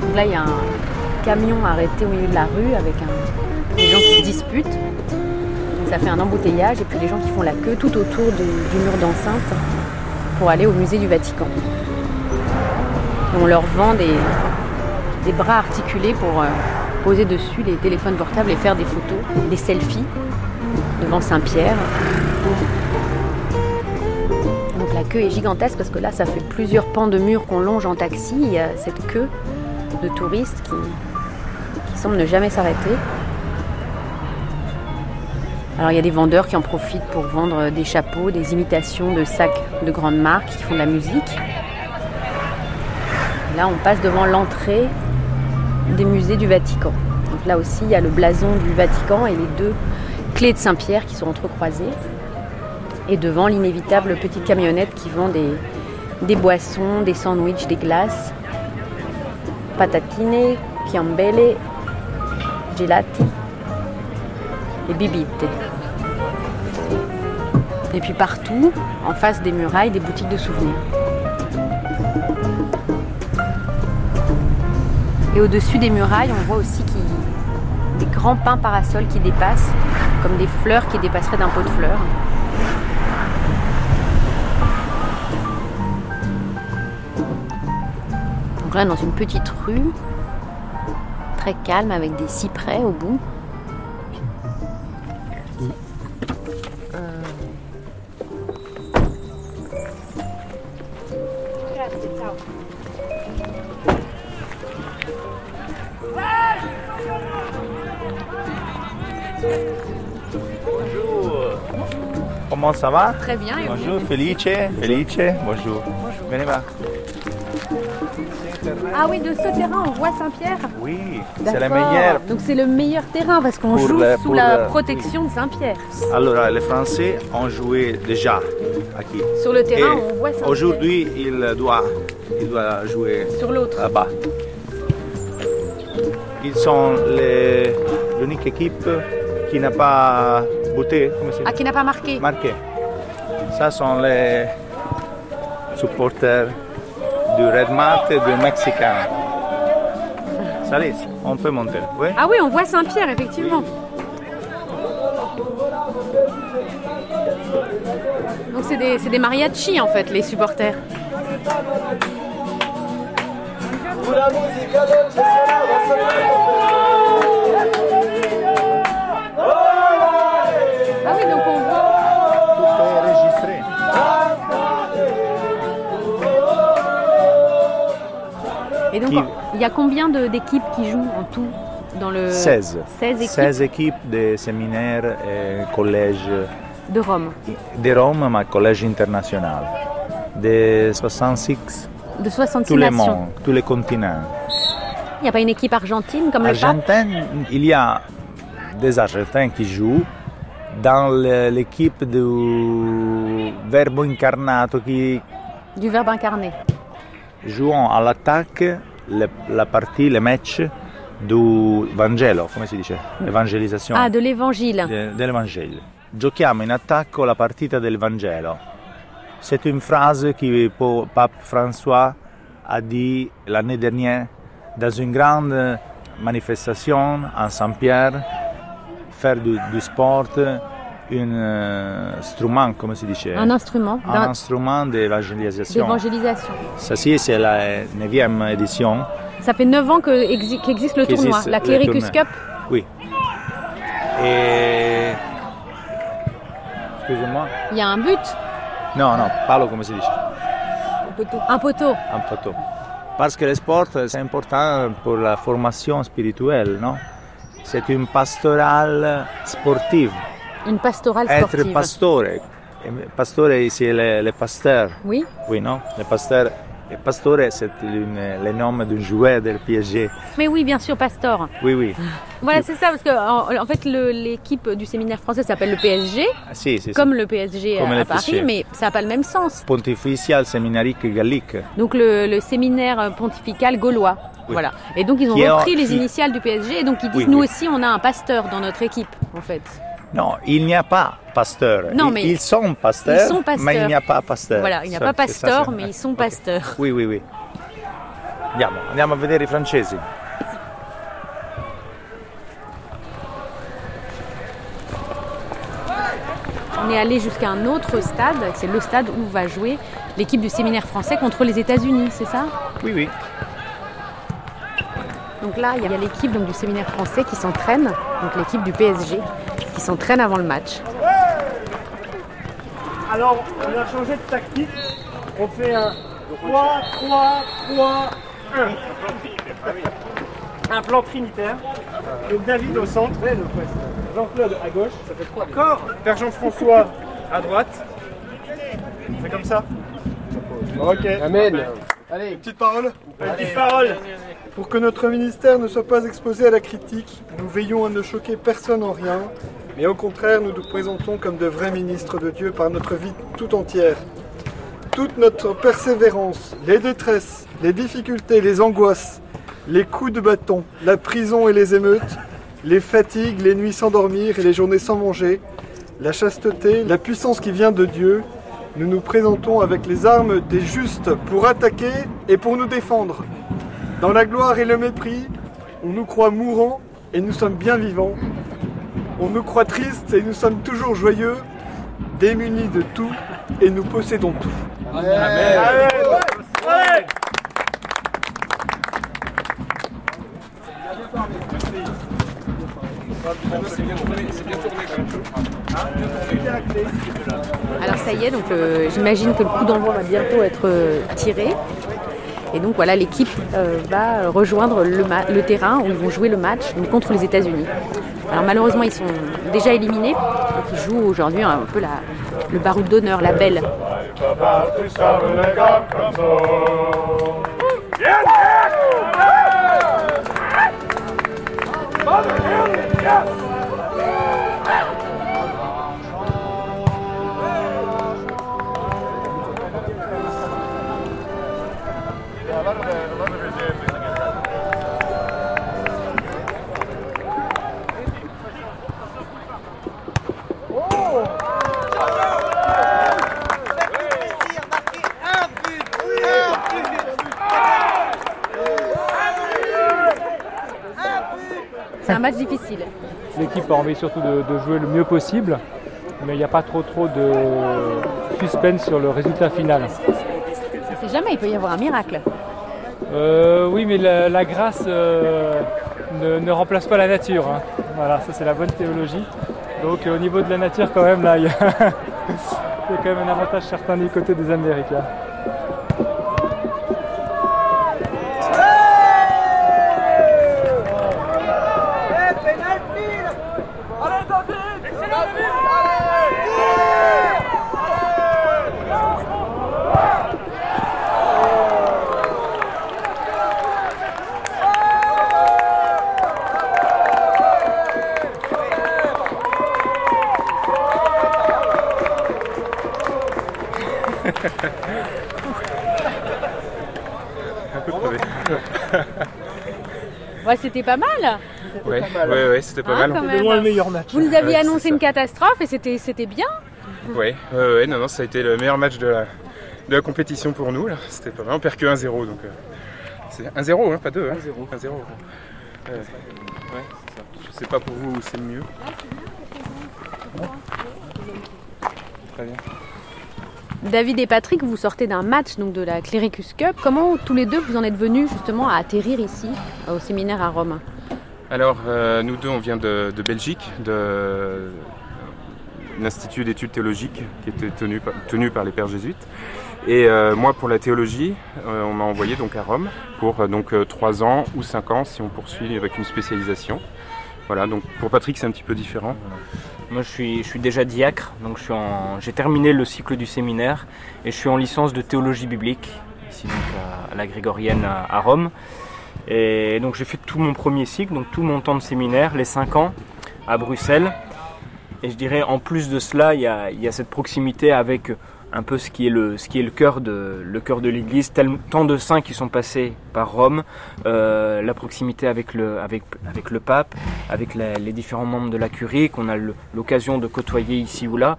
Donc là il y a un camion arrêté au milieu de la rue avec des gens qui se disputent. Ça fait un embouteillage et puis les gens qui font la queue tout autour du mur d'enceinte pour aller au musée du Vatican. on leur vend des, des bras articulés pour euh, poser dessus les téléphones portables et faire des photos, des selfies devant Saint-Pierre. Donc la queue est gigantesque parce que là ça fait plusieurs pans de mur qu'on longe en taxi. Il y a cette queue de touristes qui, qui semble ne jamais s'arrêter. Alors il y a des vendeurs qui en profitent pour vendre des chapeaux, des imitations de sacs de grandes marques qui font de la musique. là on passe devant l'entrée des musées du Vatican. Donc là aussi il y a le blason du Vatican et les deux clés de Saint-Pierre qui sont entrecroisées. Et devant l'inévitable petite camionnette qui vend des, boissons, des sandwichs, des glaces, patatine, chiambelle, gelati et bibite. Et puis partout, en face des murailles, des boutiques de souvenirs. Et au-dessus des murailles, on voit aussi des grands pins parasols qui dépassent, comme des fleurs qui dépasseraient d'un pot de fleurs. Donc là, dans une petite rue, très calme, avec des cyprès au bout. Ça va? Très bien. Bonjour, Felice. Felice, bonjour. Bonjour. Venez voir. Ah oui, de ce terrain, on voit Saint-Pierre Oui, c'est la meilleure. Donc c'est le meilleur terrain parce qu'on joue sous la protection de Saint-Pierre. Alors, les Français ont joué déjà ici. Sur le terrain, on voit Saint-Pierre. Aujourd'hui, il doit, il doit jouer sur l'autre là-bas. Ils sont l'unique équipe qui n'a pas. Ah, qui n'a pas marqué Marqué. Ça sont les supporters du Red Mat et du Mexicain. Salut, on peut monter. Oui? Ah oui, on voit Saint-Pierre, effectivement. Donc c'est des, des mariachis en fait, les supporters. Il y a combien d'équipes qui jouent en tout dans le 16. 16 équipes 16 équipes de séminaires et collèges. De Rome De Rome, mais collège international. De 66. De 66 tous les mondes, tous les continents. Il n'y a pas une équipe argentine comme Argentine, le pape? Il y a des Argentins qui jouent dans l'équipe du Verbo Incarnato qui du Verbe incarné. Jouons à l'attaque la partie, le match du Vangelo, come si dice? Evangelizzazione. Ah, de l'évangile. De, dell'Evangelo. Giochiamo in attacco la partita del Vangelo. C'est une phrase que Pape François a dit l'année dernière dans une grande manifestation à Saint-Pierre, faire du, du sport un instrument, come si dice? Un instrument. Un instrument d'évangélisation. D'évangélisation. Ceci, c'est la 9e édition. Ça fait 9 ans qu'existe qu existe le tournoi, la Clericus Cup. Oui. Et. Excusez-moi. Il y a un but Non, non, parlo come si dice. Un poteau. Un poteau. Un poteau. Parce que le sport, c'est important pour la formation spirituelle, non? C'est une pastorale sportive. Une pastorale sportive. Être pastore. Pastore, c'est le, le, pasteur. Oui. Oui, non Le pasteur. Le pastore, c'est le nom d'un joueur del PSG. Mais oui, bien sûr, Pastor. Oui, oui. Voilà, c'est ça, parce que en, en fait, l'équipe du séminaire français s'appelle le PSG. Ah, si, si, comme le PSG comme à, le Paris, PSG. mais ça n'a pas le même sens. Pontificial Seminarique Gallique. Donc le, le, séminaire pontifical gaulois. Oui. Voilà. Et donc ils ont Qui repris les initiales du PSG et donc ils disent Oui, nous oui. aussi on a un pasteur dans notre équipe en fait. Non, il n'y a pas pasteur. Non, Ils- mais ils sont pasteurs, ils sont pasteurs. mais il n'y a pas pasteur. Voilà, il n'y a pas pasteur, mais ils sont pasteurs. Oui, oui, oui. Andiamo, andiamo a vedere i francesi. On est allé jusqu'à un autre stade, c'est le stade où va jouer l'équipe du séminaire français contre les États-Unis, c'est ça? Oui, oui. Donc là, il y a l'équipe donc, du séminaire français qui s'entraîne, donc l'équipe du PSG, qui s'entraîne avant le match. Alors, on a changé de tactique. On fait un 3, 3, 3, 1. Un plan trinitaire. Donc David au centre, Jean-Claude à gauche, ça fait 3. Corps, Père Jean-François à droite. On fait comme ça Ok. Amen. Allez. Une petite parole Une petite parole Pour que notre ministère ne soit pas exposé à la critique, nous veillons à ne choquer personne en rien, mais au contraire, nous nous présentons comme de vrais ministres de Dieu par notre vie tout entière. Toute notre persévérance, les détresses, les difficultés, les angoisses, les coups de bâton, la prison et les émeutes, les fatigues, les nuits sans dormir et les journées sans manger, la chasteté, la puissance qui vient de Dieu, nous nous présentons avec les armes des justes pour attaquer et pour nous défendre. Dans la gloire et le mépris, on nous croit mourants et nous sommes bien vivants. On nous croit tristes et nous sommes toujours joyeux, démunis de tout et nous possédons tout. Amen. Amen. Alors ça y est, donc euh, j'imagine que le coup d'envoi va bientôt être euh, tiré. Et donc voilà, l'équipe euh, va rejoindre le, terrain où ils vont jouer le match contre les États-Unis. Alors malheureusement, ils sont déjà éliminés. Ils jouent aujourd'hui un peu le baroud d'honneur, la belle. Un match difficile. L'équipe a envie surtout de, de jouer le mieux possible, mais il n'y a pas trop trop de suspense sur le résultat final. C'est jamais, il peut y avoir un miracle. Euh, oui, mais la, la grâce euh, ne, ne remplace pas la nature. hein. Voilà, ça c'est la bonne théologie. Donc euh, au niveau de la nature, quand même, là, il y, a (laughs) il y a quand même un avantage certain du côté des Américains. peu crevé. ouais, c'était pas mal. Ouais, ouais, ouais, c'était pas Ah, mal. même. loin le meilleur match. Vous nous aviez Ouais, annoncé une catastrophe et c'était c'était bien. Ouais, ouais, ouais, non, non, ça a été le meilleur match de la, de la compétition pour nous. là. C'était pas mal. On perd que 1-0, donc euh, c'est 1-0, hein, pas 2. 1-0. 1-0. Ouais, ouais, c'est ça. Je sais pas pour vous où c'est le mieux. Très bien. David et Patrick, vous sortez d'un match donc de la Cléricus Cup. Comment tous les deux vous en êtes venus justement à atterrir ici, au séminaire à Rome Alors, euh, nous deux, on vient de, de Belgique, de l'Institut d'études théologiques qui était tenu, par- tenu par les pères jésuites. Et euh, moi, pour la théologie, euh, on m'a envoyé donc à Rome pour euh, donc euh, trois ans ou cinq ans si on poursuit avec une spécialisation. Voilà, donc pour Patrick, c'est un petit peu différent. Moi, je suis, je suis déjà diacre, donc je suis en- j'ai terminé le cycle du séminaire et je suis en licence de théologie biblique, ici donc à, à la Grégorienne à, à Rome. Et donc j'ai fait tout mon premier cycle, donc tout mon temps de séminaire, les 5 ans, à Bruxelles. Et je dirais, en plus de cela, il y a, il y a cette proximité avec un peu ce qui est le, ce qui est le cœur de, le cœur de l'Église, tant de saints qui sont passés par Rome, euh, la proximité avec le, avec, avec le pape, avec les différents membres de la curie qu'on a l'occasion de côtoyer ici ou là.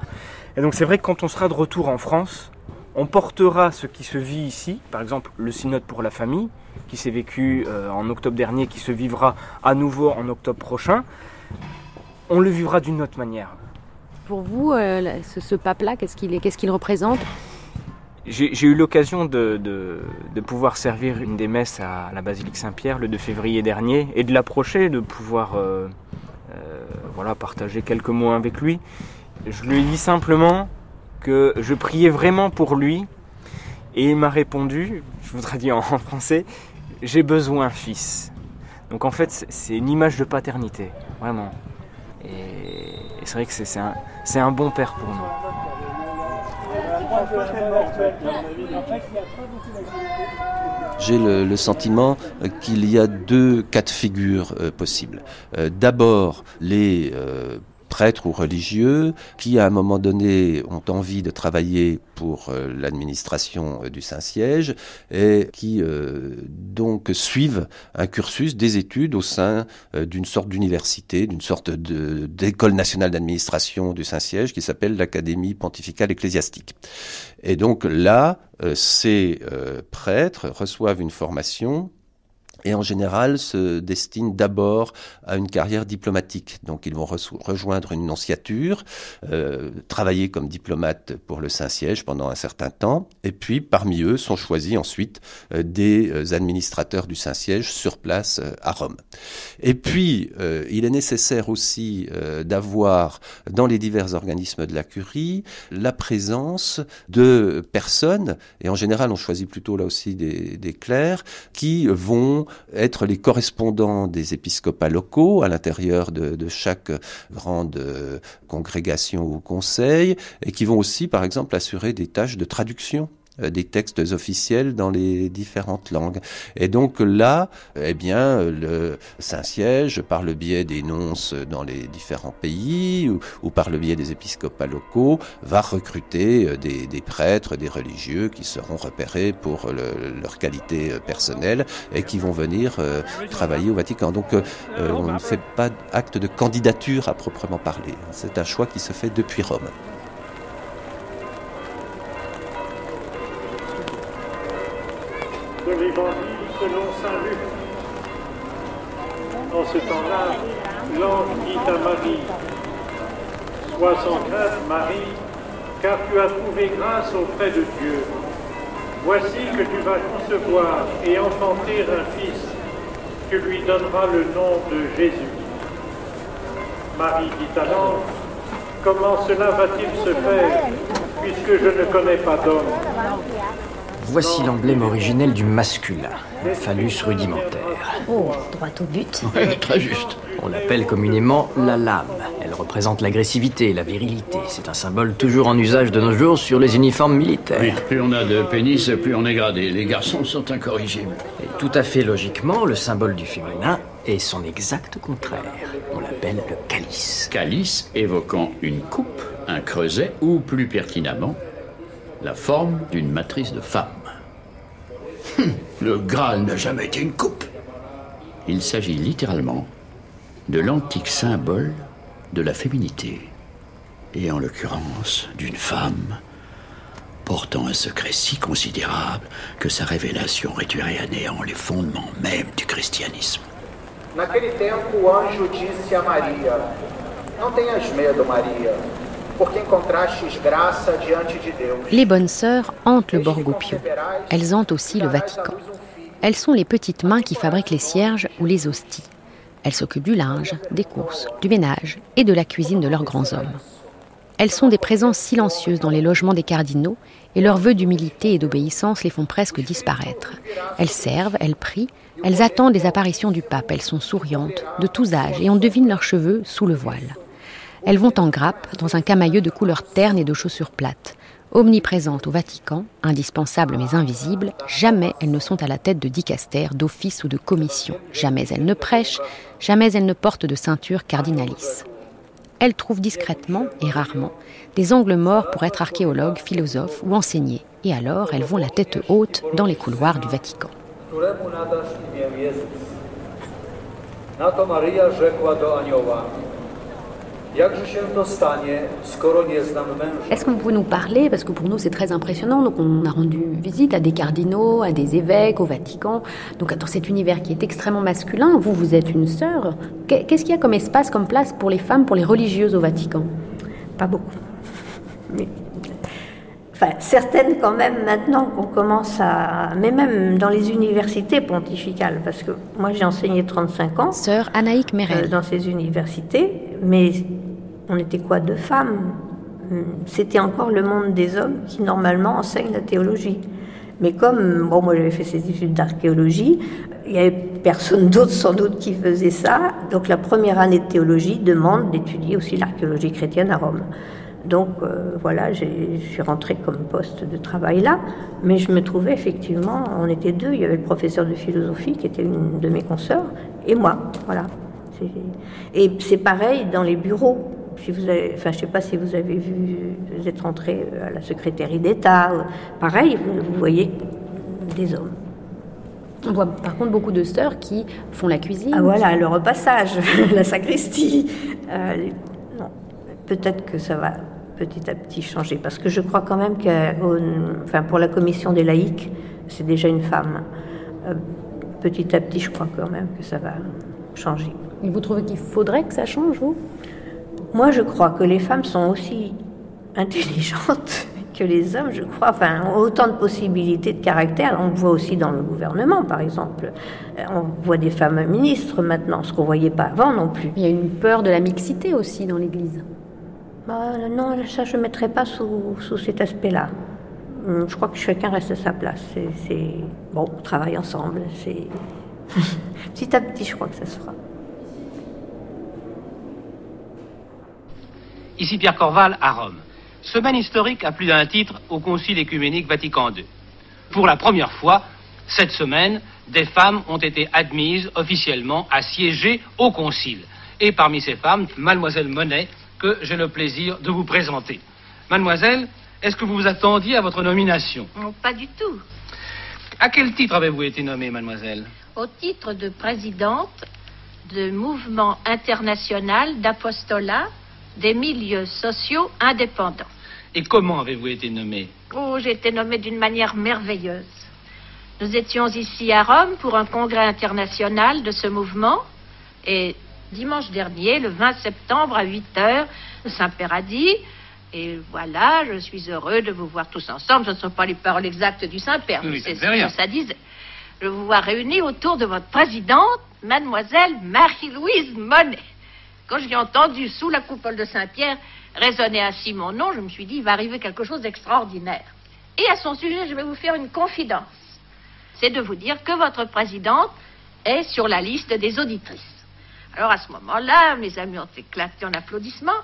Et donc c'est vrai que quand on sera de retour en France, on portera ce qui se vit ici, par exemple le synode pour la famille, qui s'est vécu euh, en octobre dernier, qui se vivra à nouveau en octobre prochain, on le vivra d'une autre manière. Pour vous, euh, ce, ce pape-là, qu'est-ce qu'il est, qu'est-ce qu'il représente? J'ai eu l'occasion de, de- de pouvoir servir une des messes à la basilique Saint-Pierre le 2 février dernier et de l'approcher, de pouvoir euh, voilà, partager quelques mots avec lui. Je lui dit simplement que je priais vraiment pour lui et il m'a répondu, je voudrais dire en français, j'ai besoin fils. Donc en fait c'est- une image de paternité, vraiment. Et, c'est vrai que c'est un, bon père pour nous. J'ai le, sentiment qu'il y a deux cas de figure euh, possibles. Euh, D'abord, les euh, prêtres ou religieux qui, à un moment donné, ont envie de travailler pour euh, l'administration euh, du Saint-Siège et qui euh, donc suivent un cursus des études au sein d'une sorte d'université, d'une sorte d'école nationale d'administration du Saint-Siège qui s'appelle l'Académie pontificale ecclésiastique. Et donc là, ces prêtres reçoivent une formation et en général se destinent d'abord à une carrière diplomatique. Donc ils vont rejoindre une nonciature, euh, travailler comme diplomate pour le Saint-Siège pendant un certain temps, et puis parmi eux sont choisis ensuite euh, des euh, administrateurs du Saint-Siège sur place euh, à Rome. Et puis il est nécessaire aussi d'avoir dans les divers organismes de la curie la présence de personnes, et en général on choisit plutôt là aussi des, des clercs, qui vont être les correspondants des épiscopats locaux à l'intérieur de, chaque grande euh, congrégation ou conseil, et qui vont aussi par exemple assurer des tâches de traduction des textes officiels dans les différentes langues. Et donc là, eh bien, le Saint-Siège, par le biais des nonces dans les différents pays ou, ou par le biais des épiscopats locaux, va recruter euh, des, des prêtres, des religieux qui seront repérés pour le- leur qualité euh, personnelle et qui vont venir euh, travailler au Vatican. Donc euh, euh, on ne fait pas acte de candidature à proprement parler. C'est un choix qui se fait depuis Rome. Selon saint Luc. En ce temps-là, l'ange dit à Marie, Sois sans crainte, Marie, car tu as trouvé grâce auprès de Dieu. Voici que tu vas concevoir et enfanter un fils. Tu lui donneras le nom de Jésus. Marie dit à l'ange, Comment cela va-t-il se faire, puisque je ne connais pas d'homme? Voici l'emblème originel du masculin, le phallus rudimentaire. Oh, droit au but. (laughs) très juste. On l'appelle communément la lame. Elle représente l'agressivité, la virilité. C'est un symbole toujours en usage de nos jours sur les uniformes militaires. Oui, plus on a de pénis, plus on est gradé. Les garçons sont incorrigibles. Et tout à fait logiquement, le symbole du féminin est son exact contraire. On l'appelle le calice. Calice évoquant une coupe, un creuset ou plus pertinemment, la forme d'une matrice de femme. Le Graal n'a jamais été une coupe. Il s'agit littéralement de l'antique symbole de la féminité, et en l'occurrence d'une femme portant un secret si considérable que sa révélation réduirait à néant les fondements même du christianisme. Naquele tempo, o anjo disse a Maria: Não tenhas medo, Maria, Les bonnes sœurs hantent le Borgo-Pio. Elles hantent aussi le Vatican. Elles sont les petites mains qui fabriquent les cierges ou les hosties. Elles s'occupent du linge, des courses, du ménage et de la cuisine de leurs grands hommes. Elles sont des présences silencieuses dans les logements des cardinaux et leurs vœux d'humilité et d'obéissance les font presque disparaître. Elles servent, elles prient, elles attendent les apparitions du pape, elles sont souriantes, de tous âges, et on devine leurs cheveux sous le voile. Elles vont en grappe, dans un camailleux de couleur terne et de chaussures plates. Omniprésentes au Vatican, indispensables mais invisibles, jamais elles ne sont à la tête de dicastères, d'offices ou de commissions. Jamais elles ne prêchent, jamais elles ne portent de ceinture cardinalice. Elles trouvent discrètement et rarement des angles morts pour être archéologues, philosophes ou enseigner. Et alors elles vont la tête haute dans les couloirs du Vatican. Est-ce que vous pouvez nous parler, parce que pour nous c'est très impressionnant, donc on a rendu visite à des cardinaux, à des évêques, au Vatican, donc dans cet univers qui est extrêmement masculin, vous, vous êtes une sœur, qu'est-ce qu'il y a comme espace, comme place pour les femmes, pour les religieuses au Vatican? Pas beaucoup. Mais... Enfin, certaines quand même maintenant qu'on commence à... Mais même dans les universités pontificales, parce que moi j'ai enseigné 35 ans. Sœur Anaïk Merel. Euh, dans ces universités, mais on était quoi Deux femmes? C'était encore le monde des hommes qui normalement enseignent la théologie. Mais comme, bon, moi j'avais fait ces études d'archéologie, il n'y avait personne d'autre sans doute qui faisait ça. Donc la première année de théologie demande d'étudier aussi l'archéologie chrétienne à Rome. Donc euh, voilà, je suis rentrée comme poste de travail là, mais je me trouvais effectivement, on était deux, il y avait le professeur de philosophie qui était une de mes consoeurs, et moi, voilà. Et c'est pareil dans les bureaux. Si vous avez, enfin, je ne sais pas si vous avez vu, vous êtes rentré à la secrétaire d'État, pareil, vous, voyez des hommes. On voit par contre beaucoup de sœurs qui font la cuisine. Ah voilà, le repassage, (laughs) la sacristie. Euh, non, peut-être que ça va petit à petit changer, parce que je crois quand même que, enfin, pour la commission des laïcs, c'est déjà une femme. Euh, petit à petit, je crois quand même que ça va changer. Vous trouvez qu'il faudrait que ça change, vous? Moi, je crois que les femmes sont aussi intelligentes (laughs) que les hommes, je crois. Enfin, ont autant de possibilités de caractère. On le voit aussi dans le gouvernement, par exemple. On voit des femmes ministres maintenant, ce qu'on ne voyait pas avant non plus. Il y a une peur de la mixité aussi dans l'Église. Bah, non, ça je ne mettrais pas sous, sous cet aspect-là. Hum, je crois que chacun reste à sa place. C'est bon, on travaille ensemble. C'est (laughs) petit à petit, je crois que ça se fera. Ici Pierre Corval à Rome. Semaine historique a plus d'un titre au Concile écuménique Vatican II. Pour la première fois, cette semaine, des femmes ont été admises officiellement à siéger au Concile. Et parmi ces femmes, Mademoiselle Monet, que j'ai le plaisir de vous présenter. Mademoiselle, est-ce que vous vous attendiez à votre nomination? Pas du tout. À quel titre avez-vous été nommée, mademoiselle? Au titre de présidente du mouvement international d'apostolat des milieux sociaux indépendants. Et comment avez-vous été nommée Oh, j'ai été nommée d'une manière merveilleuse. Nous étions ici à Rome pour un congrès international de ce mouvement et dimanche dernier, le 20 septembre à 8 heures, Saint-Père a dit et voilà, je suis heureux de vous voir tous ensemble. Ce ne sont pas les paroles exactes du Saint-Père, mais c'est ce que ça disait. Je vous vois réunis autour de votre présidente, mademoiselle Marie-Louise Monet. Quand je l'ai entendu sous la coupole de Saint-Pierre résonner ainsi mon nom, je me suis dit, il va arriver quelque chose d'extraordinaire. Et à son sujet, je vais vous faire une confidence. C'est de vous dire que votre présidente est sur la liste des auditrices. Alors à ce moment-là, mes amis ont éclaté en applaudissements,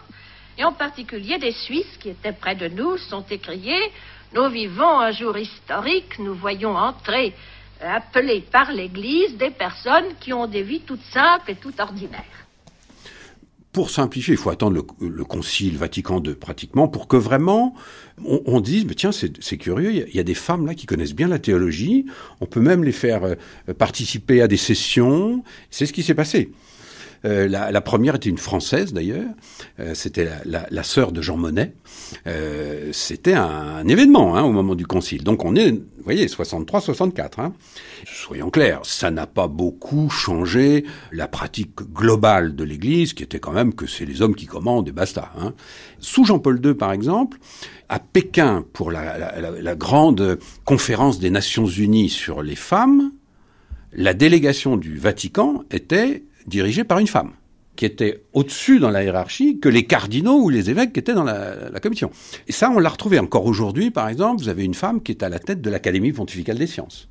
et en particulier des Suisses qui étaient près de nous sont écriés Nous vivons un jour historique, nous voyons entrer, euh, appelés par l'Église, des personnes qui ont des vies toutes simples et toutes ordinaires. Pour simplifier, il faut attendre le, Concile Vatican II pratiquement pour que vraiment on, dise, mais tiens, c'est curieux, il y, a des femmes là qui connaissent bien la théologie, on peut même les faire euh, participer à des sessions. C'est ce qui s'est passé. Euh, la, première était une française d'ailleurs, euh, c'était la, sœur de Jean Monnet. Euh, c'était un, événement hein, au moment du concile. Donc on est, vous voyez, 63-64. Hein. Soyons clairs, ça n'a pas beaucoup changé la pratique globale de l'Église, qui était quand même que c'est les hommes qui commandent et basta. Hein. Sous Jean-Paul II, par exemple, à Pékin, pour la grande conférence des Nations Unies sur les femmes, la délégation du Vatican était dirigée par une femme, qui était au-dessus dans la hiérarchie que les cardinaux ou les évêques qui étaient dans la, la commission. Et ça, on l'a retrouvé encore aujourd'hui, par exemple, vous avez une femme qui est à la tête de l'Académie pontificale des sciences.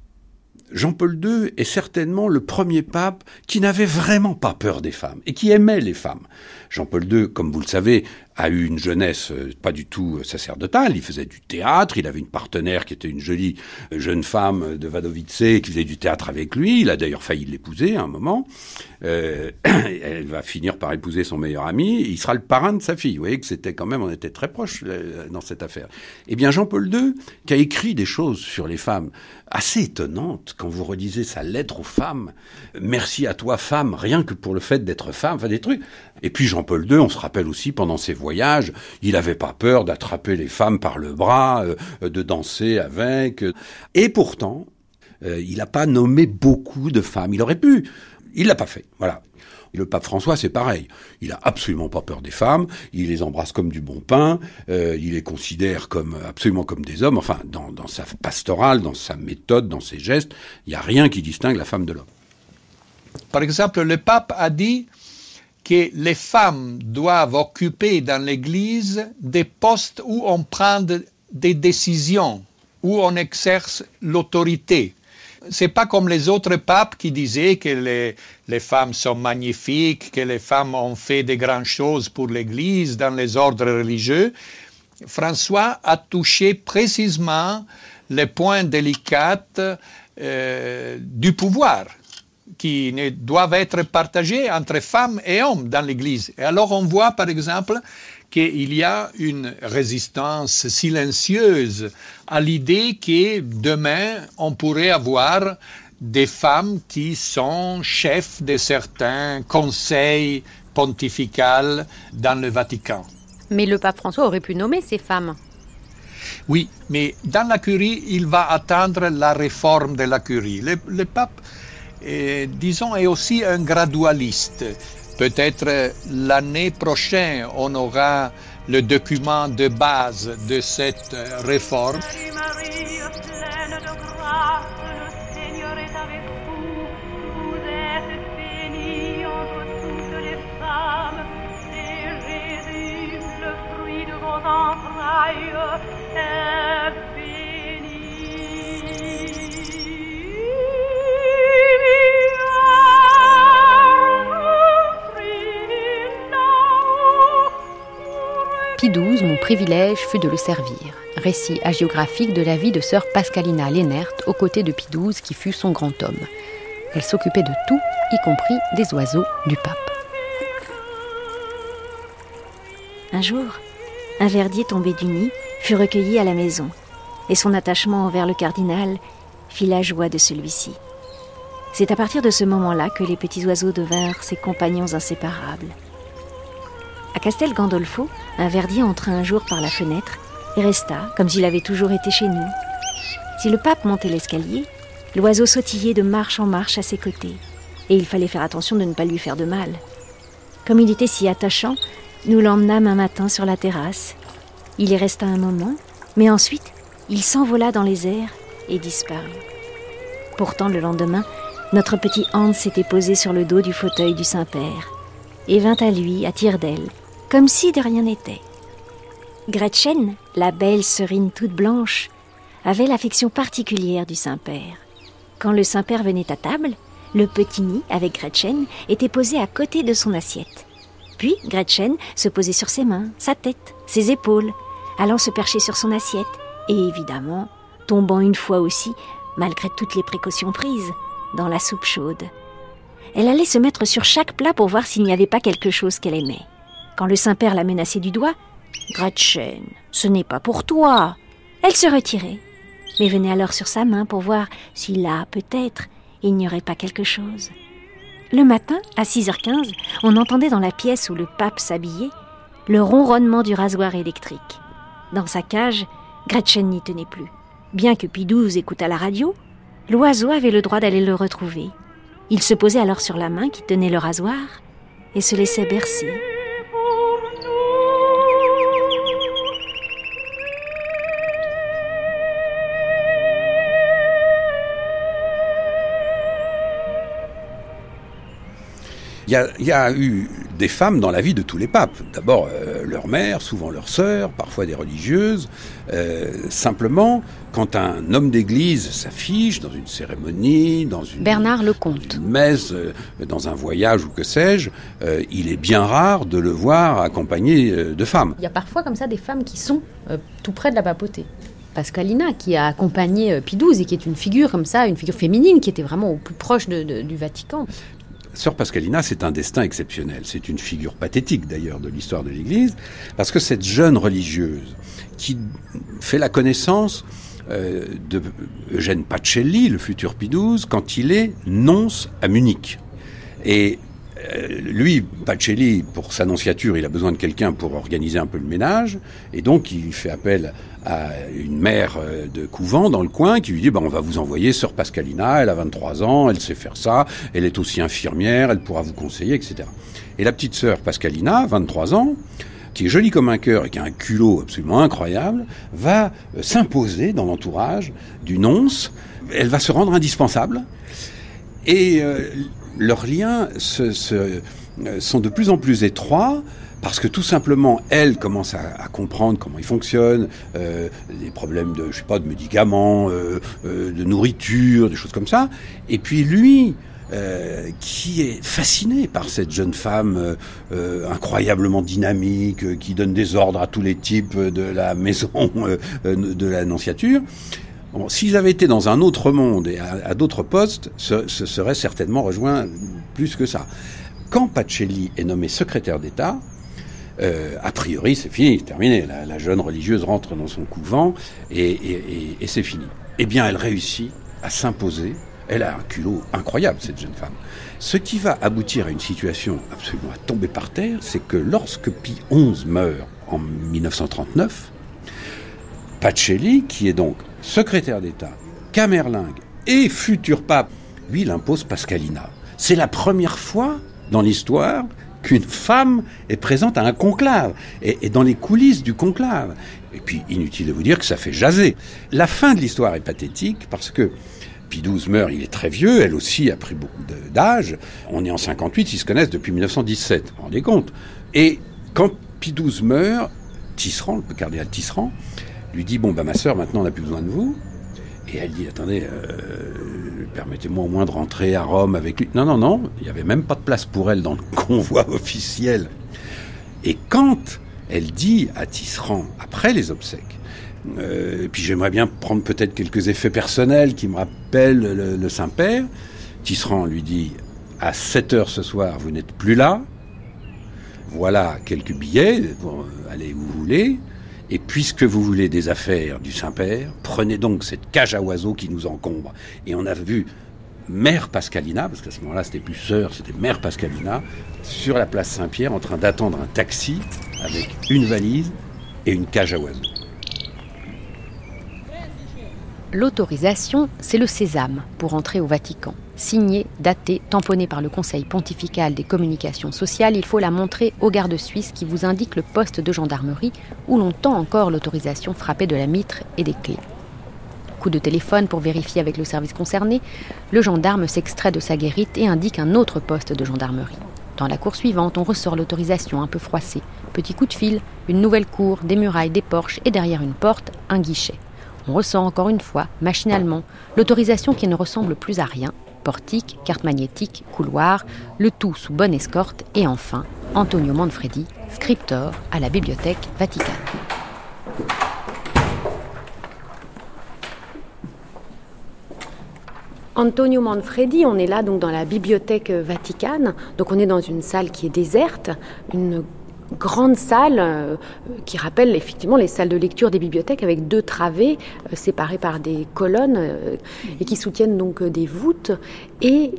Jean-Paul II est certainement le premier pape qui n'avait vraiment pas peur des femmes et qui aimait les femmes. Jean-Paul II, comme vous le savez, a eu une jeunesse euh, pas du tout euh, sacerdotale. Il faisait du théâtre. Il avait une partenaire qui était une jolie euh, jeune femme de Wadowice qui faisait du théâtre avec lui. Il a d'ailleurs failli l'épouser à un moment. (clears throat) Elle va finir par épouser son meilleur ami. il sera le parrain de sa fille. Vous voyez que c'était quand même, on était très proches dans cette affaire. Eh bien, Jean-Paul II, qui a écrit des choses sur les femmes assez étonnantes, quand vous relisez sa lettre aux femmes, merci à toi femme, rien que pour le fait d'être femme, enfin des trucs. Et puis Jean-Paul II, on se rappelle aussi pendant ses voyages, il n'avait pas peur d'attraper les femmes par le bras, euh, de danser avec. Et pourtant, euh, il n'a pas nommé beaucoup de femmes. Il aurait pu. Il l'a pas fait. Voilà. Le pape François, c'est pareil. Il a absolument pas peur des femmes. Il les embrasse comme du bon pain. Euh, il les considère comme absolument comme des hommes. Enfin, dans, dans sa pastorale, dans sa méthode, dans ses gestes, il n'y a rien qui distingue la femme de l'homme. Par exemple, le pape a dit que les femmes doivent occuper dans l'Église des postes où on prend des décisions, où on exerce l'autorité. C'est pas comme les autres papes qui disaient que les, femmes sont magnifiques, que les femmes ont fait de grandes choses pour l'Église dans les ordres religieux. François a touché précisément les points délicats euh, du pouvoir qui ne doivent être partagés entre femmes et hommes dans l'Église. Et alors on voit par exemple qu'il y a une résistance silencieuse à l'idée que demain on pourrait avoir des femmes qui sont chefs de certains conseils pontificaux dans le Vatican. Mais le pape François aurait pu nommer ces femmes. Oui, mais dans la curie, il va attendre la réforme de la curie. Le, pape, disons, est aussi un gradualiste. Peut-être l'année prochaine, on aura le document de base de cette réforme. XII, mon privilège fut de le servir. Récit hagiographique de la vie de sœur Pascalina Lénert aux côtés de Pie qui fut son grand homme. Elle s'occupait de tout, y compris des oiseaux du pape. Un jour, un verdier tombé du nid fut recueilli à la maison, et son attachement envers le cardinal fit la joie de celui-ci. C'est à partir de ce moment-là que les petits oiseaux devinrent ses compagnons inséparables. À Castel Gandolfo, un verdier entra un jour par la fenêtre et resta comme s'il avait toujours été chez nous. Si le pape montait l'escalier, l'oiseau sautillait de marche en marche à ses côtés, et il fallait faire attention de ne pas lui faire de mal. Comme il était si attachant, nous l'emmenâmes un matin sur la terrasse. Il y resta un moment, mais ensuite il s'envola dans les airs et disparut. Pourtant, le lendemain, notre petit Hans s'était posé sur le dos du fauteuil du Saint-Père et vint à lui à tire d'aile, comme si de rien n'était. Gretchen, la belle serine toute blanche, avait l'affection particulière du Saint-Père. Quand le Saint-Père venait à table, le petit nid avec Gretchen était posé à côté de son assiette. Puis Gretchen se posait sur ses mains, sa tête, ses épaules, allant se percher sur son assiette, et évidemment tombant une fois aussi, malgré toutes les précautions prises, dans la soupe chaude. Elle allait se mettre sur chaque plat pour voir s'il n'y avait pas quelque chose qu'elle aimait. Quand le Saint-Père la menaçait du doigt, Gretchen, ce n'est pas pour toi. Elle se retirait, mais venait alors sur sa main pour voir si là, peut-être, il n'y aurait pas quelque chose. Le matin, à 6h15, on entendait dans la pièce où le pape s'habillait le ronronnement du rasoir électrique. Dans sa cage, Gretchen n'y tenait plus. Bien que Pidouze écoutât la radio, l'oiseau avait le droit d'aller le retrouver. Il se posait alors sur la main qui tenait le rasoir et se laissait bercer. Il y, a, eu des femmes dans la vie de tous les papes. D'abord euh, leur mère, souvent leur sœur, parfois des religieuses. Euh, simplement, quand un homme d'église s'affiche dans une cérémonie, dans une, Bernard Lecomte. Dans une messe, euh, dans un voyage ou que sais-je, il est bien rare de le voir accompagné de femmes. Il y a parfois comme ça des femmes qui sont tout près de la papauté. Pascalina, qui a accompagné Pie et qui est une figure comme ça, une figure féminine, qui était vraiment au plus proche du Vatican. Sœur Pascalina, c'est un destin exceptionnel. C'est une figure pathétique d'ailleurs de l'histoire de l'Église, parce que cette jeune religieuse qui fait la connaissance euh, de Eugène Pacelli, le futur Pie quand il est nonce à Munich. Lui, Pacelli, pour sa nonciature, il a besoin de quelqu'un pour organiser un peu le ménage, et donc il fait appel à une mère euh, de couvent dans le coin qui lui dit bah, on va vous envoyer sœur Pascalina, elle a 23 ans, elle sait faire ça, elle est aussi infirmière, elle pourra vous conseiller, etc. Et la petite sœur Pascalina, 23 ans, qui est jolie comme un cœur et qui a un culot absolument incroyable, va euh, s'imposer dans l'entourage du nonce. Elle va se rendre indispensable. Et euh, leurs liens se, sont de plus en plus étroits parce que tout simplement, elle commence à, comprendre comment il fonctionne, euh, des problèmes de, je sais pas, de médicaments, euh, euh, de nourriture, des choses comme ça. Et puis lui, euh, qui est fasciné par cette jeune femme incroyablement dynamique, qui donne des ordres à tous les types de la maison de la nonciature. Bon, S'ils avaient été dans un autre monde et à, d'autres postes, ce, ce serait certainement rejoint plus que ça. Quand Pacelli est nommé secrétaire d'État, euh, a priori, c'est fini, terminé. La, jeune religieuse rentre dans son couvent et, c'est fini. Eh bien, elle réussit à s'imposer. Elle a un culot incroyable, cette jeune femme. Ce qui va aboutir à une situation absolument à tomber par terre, c'est que lorsque Pie XI meurt en 1939, Pacelli, qui est donc secrétaire d'État, camerlingue et futur pape, lui, il impose Pascalina. C'est la première fois dans l'histoire qu'une femme est présente à un conclave et, dans les coulisses du conclave. Et puis, inutile de vous dire que ça fait jaser. La fin de l'histoire est pathétique parce que Pie XII meurt, il est très vieux, elle aussi a pris beaucoup d'âge. On est en 58, ils se connaissent depuis 1917, vous vous rendez compte Et quand Pie XII meurt, Tisserand, le cardinal Tisserand, lui dit Bon, ben ma sœur, maintenant on n'a plus besoin de vous. Et elle dit Attendez, euh, permettez-moi au moins de rentrer à Rome avec lui. Non, non, non, il n'y avait même pas de place pour elle dans le (laughs) convoi officiel. Et quand elle dit à Tisserand, après les obsèques, euh, et puis j'aimerais bien prendre peut-être quelques effets personnels qui me rappellent le, Saint-Père, Tisserand lui dit, à 7 heures ce soir, vous n'êtes plus là, voilà quelques billets, pour aller où vous voulez, et puisque vous voulez des affaires du Saint-Père, prenez donc cette cage à oiseaux qui nous encombre. Et on a vu Mère Pascalina, parce qu'à ce moment-là c'était plus sœur, c'était Mère Pascalina, sur la place Saint-Pierre en train d'attendre un taxi avec une valise et une cage à oiseaux. L'autorisation, c'est le sésame pour entrer au Vatican. Signée, datée, tamponnée par le Conseil pontifical des communications sociales, il faut la montrer au garde suisse qui vous indique le poste de gendarmerie où l'on tend encore l'autorisation frappée de la mitre et des clés. Coup de téléphone pour vérifier avec le service concerné, le gendarme s'extrait de sa guérite et indique un autre poste de gendarmerie. Dans la cour suivante, on ressort l'autorisation un peu froissée. Petit coup de fil, une nouvelle cour, des murailles, des porches et derrière une porte, un guichet. On ressent encore une fois, machinalement, l'autorisation qui ne ressemble plus à rien. Portique, carte magnétique, couloir, le tout sous bonne escorte et enfin Antonio Manfredi, scriptor à la Bibliothèque Vaticane. Antonio Manfredi, on est là donc dans la bibliothèque Vaticane. Donc on est dans une salle qui est déserte, une grande salle euh, qui rappelle effectivement les salles de lecture des bibliothèques avec deux travées euh, séparées par des colonnes euh, et qui soutiennent donc des voûtes et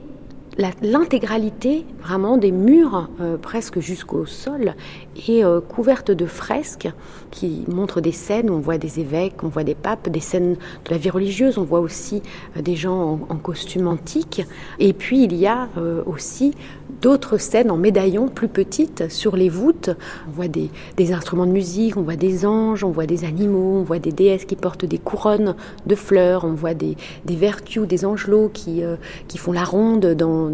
l'intégralité vraiment des murs presque jusqu'au sol est couverte de fresques qui montrent des scènes on voit des évêques, on voit des papes, des scènes de la vie religieuse, on voit aussi des gens en, costume antique. Et puis il y a aussi d'autres scènes en médaillons plus petites sur les voûtes. On voit des, instruments de musique, on voit des anges, on voit des animaux, on voit des déesses qui portent des couronnes de fleurs, on voit des, des vertus, des angelots qui, euh, qui font la ronde dans,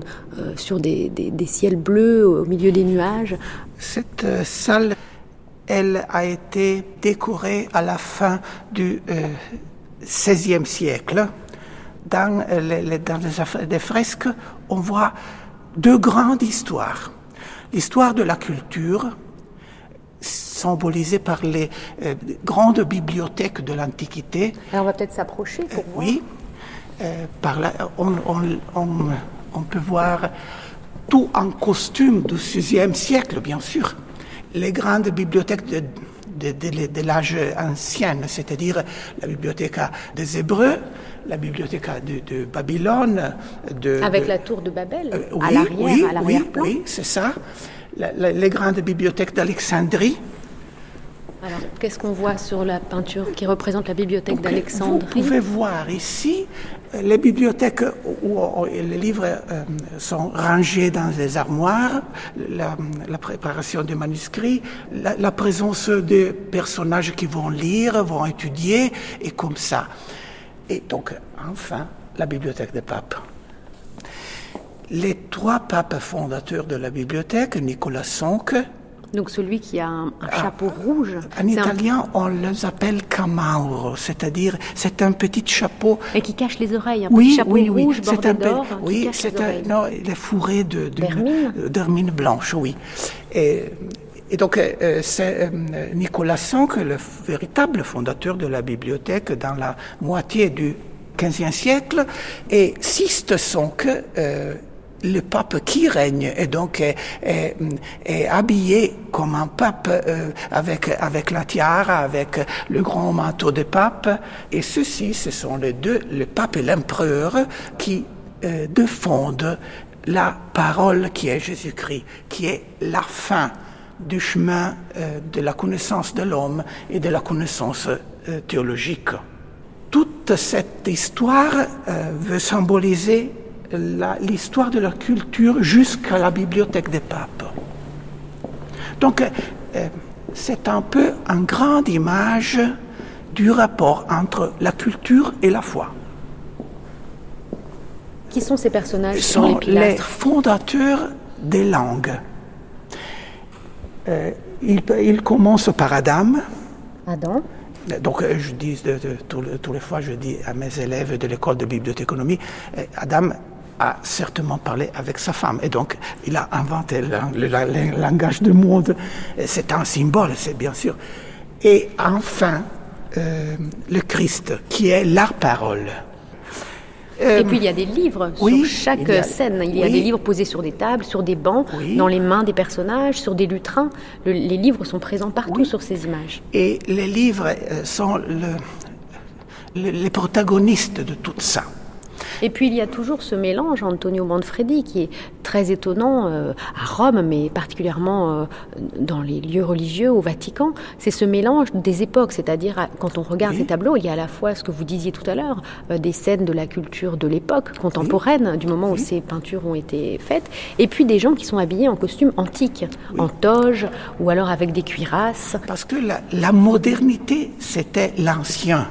sur des, des, ciels bleus au milieu des nuages. Cette salle elle a été décorée à la fin du XVIe euh, siècle. Dans, les, dans les fresques, on voit deux grandes histoires. L'histoire de la culture, symbolisée par les euh, grandes bibliothèques de l'Antiquité. on va peut-être s'approcher pour voir. Oui. Euh, par là, on, on, on, peut voir tout en costume du VIe siècle, bien sûr les grandes bibliothèques de, de, l'âge ancien, c'est-à-dire la bibliothèque des Hébreux, la bibliothèque de, Babylone. De, Avec la tour de Babel, euh, à l'arrière, oui, à oui, oui, c'est ça. les grandes bibliothèques d'Alexandrie. Alors, qu'est-ce qu'on voit sur la peinture qui représente la bibliothèque d'Alexandrie Vous pouvez voir ici les bibliothèques où les livres euh, sont rangés dans des armoires, la, préparation des manuscrits, la, présence de personnages qui vont lire, vont étudier, et comme ça. Et donc, enfin, la bibliothèque des papes. Les trois papes fondateurs de la bibliothèque, Nicolas Sonck, donc celui qui a un, ah. chapeau rouge. En italien, on les appelle camauro, c'est-à-dire c'est un petit chapeau. Et qui cache les oreilles, un petit chapeau rouge bordé d'or. Oui, c'est un, non, il est fourré de, d'hermine blanche, oui. Et, et donc, euh, c'est euh, Nicolas Sanck, le véritable fondateur de la bibliothèque dans la moitié du XVe siècle, et Siste Sanck, euh, le pape qui règne et donc est, habillé comme un pape euh, avec, avec la tiara, avec le grand manteau de pape. Et ceux-ci, ce sont les deux, le pape et l'empereur, qui euh, défendent la parole qui est Jésus-Christ, qui est la fin du chemin euh, de la connaissance de l'homme et de la connaissance théologique. Toute cette histoire veut symboliser l'histoire de la culture jusqu'à la bibliothèque des papes. Donc, euh, c'est un peu une grande image du rapport entre la culture et la foi. Qui sont ces personnages Ils sont les, fondateurs des langues. Euh, ils, commencent par Adam. Adam. Donc, euh, je dis, de, tous les fois, je dis à mes élèves de l'école de bibliothéconomie, Adam a certainement parlé avec sa femme. Et donc, il a inventé le, langage du monde. C'est un symbole, c'est bien sûr. Et enfin, euh, le Christ, qui est la parole. et puis il y a des livres sur chaque scène. Il y a des livres posés sur des tables, sur des bancs, dans les mains des personnages, sur des lutrins. les livres sont présents partout sur ces images. Et les livres euh, sont les protagonistes de tout ça. Et puis il y a toujours ce mélange, Antonio Manfredi, qui est très étonnant euh, à Rome, mais particulièrement euh, dans les lieux religieux au Vatican. C'est ce mélange des époques, c'est-à-dire quand on regarde ces tableaux, il y a à la fois ce que vous disiez tout à l'heure, euh, des scènes de la culture de l'époque contemporaine, du moment où ces peintures ont été faites, et puis des gens qui sont habillés en costume antique, en toge, ou alors avec des cuirasses. Parce que la modernité, c'était l'ancien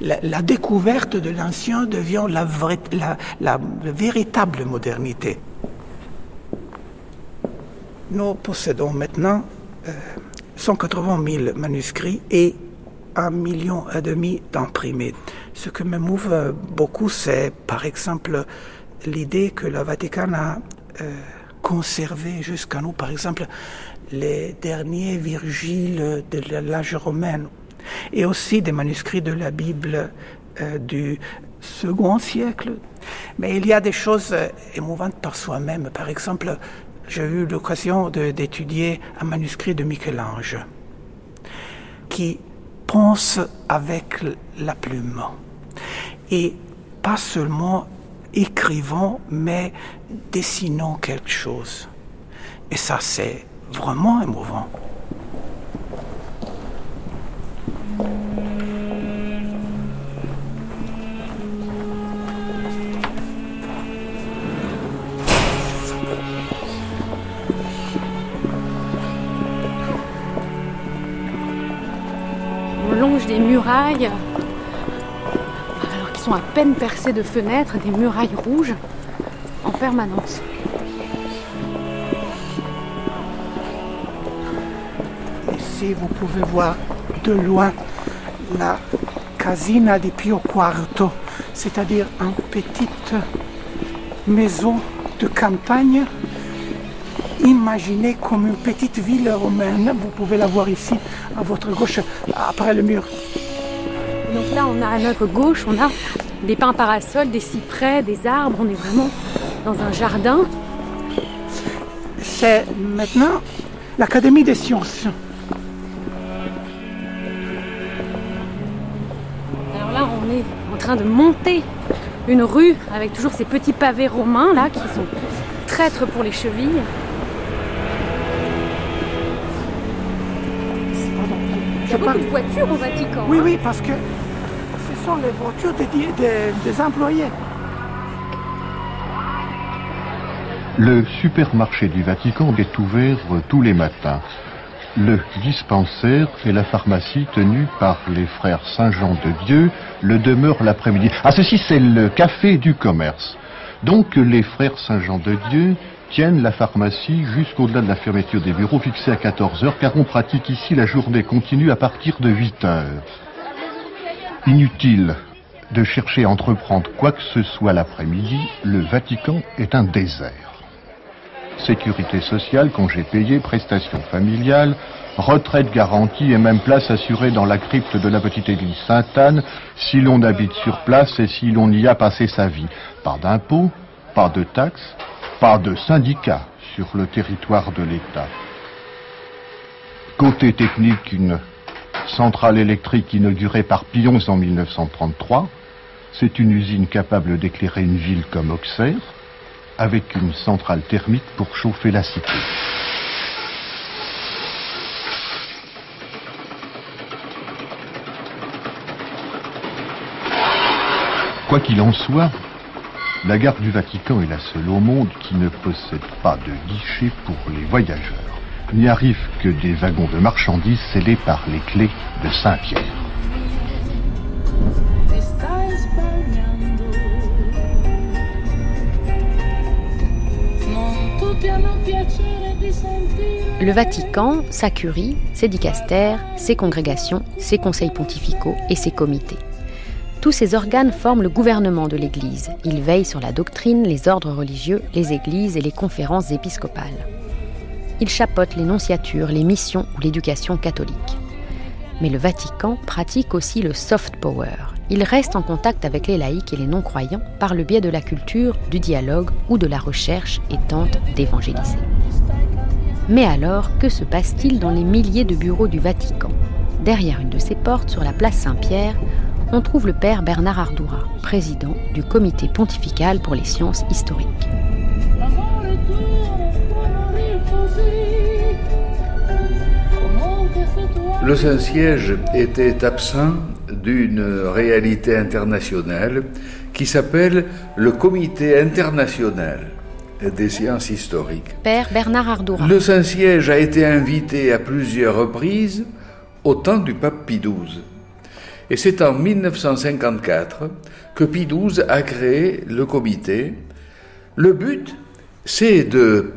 la, découverte de l'ancien devient la, véritable modernité. Nous possédons maintenant 180 euh, 000 manuscrits et un million et demi d'imprimés. Ce qui me mouve beaucoup, c'est par exemple l'idée que le Vatican a euh, conservé jusqu'à nous, par exemple, les derniers Virgiles de l'âge romain et aussi des manuscrits de la Bible euh, du second siècle. Mais il y a des choses émouvantes par soi-même. Par exemple, j'ai eu l'occasion d'étudier un manuscrit de Michel-Ange qui pense avec la plume. Et pas seulement écrivant, mais dessinant quelque chose. Et ça, c'est vraiment émouvant. Alors qu'ils sont à peine percées de fenêtres, des murailles rouges en permanence. Ici, vous pouvez voir de loin la Casina di Pio IV, c'est-à-dire une petite maison de campagne imaginée comme une petite ville romaine. Vous pouvez la voir ici, à votre gauche, après le mur. Donc là, on a à notre gauche, on a des pins parasols, des cyprès, des arbres. On est vraiment dans un jardin. C'est maintenant l'Académie des sciences. Alors là, on est en train de monter une rue avec toujours ces petits pavés romains là qui sont traîtres pour les chevilles. Il y a beaucoup de voitures au Vatican. Oui, hein. oui, parce que Le supermarché du Vatican est ouvert tous les matins. Le dispensaire et la pharmacie tenus par les frères Saint-Jean de Dieu le demeurent l'après-midi. Ah, ceci, c'est le café du commerce. Donc, les frères Saint-Jean de Dieu tiennent la pharmacie jusqu'au-delà de la fermeture des bureaux fixés à 14 heures, car on pratique ici la journée continue à partir de 8 heures. Inutile de chercher à entreprendre quoi que ce soit l'après-midi, le Vatican est un désert. Sécurité sociale, congés payés, prestations familiales, retraite garantie et même place assurée dans la crypte de la petite église Sainte-Anne si l'on habite sur place et si l'on y a passé sa vie. Pas d'impôts, pas de taxes, pas de syndicats sur le territoire de l'État. Côté technique, une centrale électrique inaugurée par Pillons en 1933. C'est une usine capable d'éclairer une ville comme Auxerre, avec une centrale thermique pour chauffer la cité. Quoi qu'il en soit, la gare du Vatican est la seule au monde qui ne possède pas de guichet pour les voyageurs. N'y arrive que des wagons de marchandises scellés par les clés de Saint-Pierre. Le Vatican, sa curie, ses dicastères, ses congrégations, ses conseils pontificaux et ses comités. Tous ces organes forment le gouvernement de l'Église. Ils veillent sur la doctrine, les ordres religieux, les églises et les conférences épiscopales. Ils chapeautent les nonciatures, les missions ou l'éducation catholique. Mais le Vatican pratique aussi le soft power. Il reste en contact avec les laïcs et les non-croyants par le biais de la culture, du dialogue ou de la recherche et tente d'évangéliser. Mais alors, que se passe-t-il dans les milliers de bureaux du Vatican? Derrière une de ces portes, sur la place Saint-Pierre, on trouve le père Bernard Ardoura, président du comité pontifical pour les sciences historiques. Le Saint-Siège était absent d'une réalité internationale qui s'appelle le Comité international des sciences historiques. Père Bernard Ardoura. Le Saint-Siège a été invité à plusieurs reprises au temps du pape Pie XII. Et c'est en 1954 que Pie XII a créé le comité. Le but, c'est de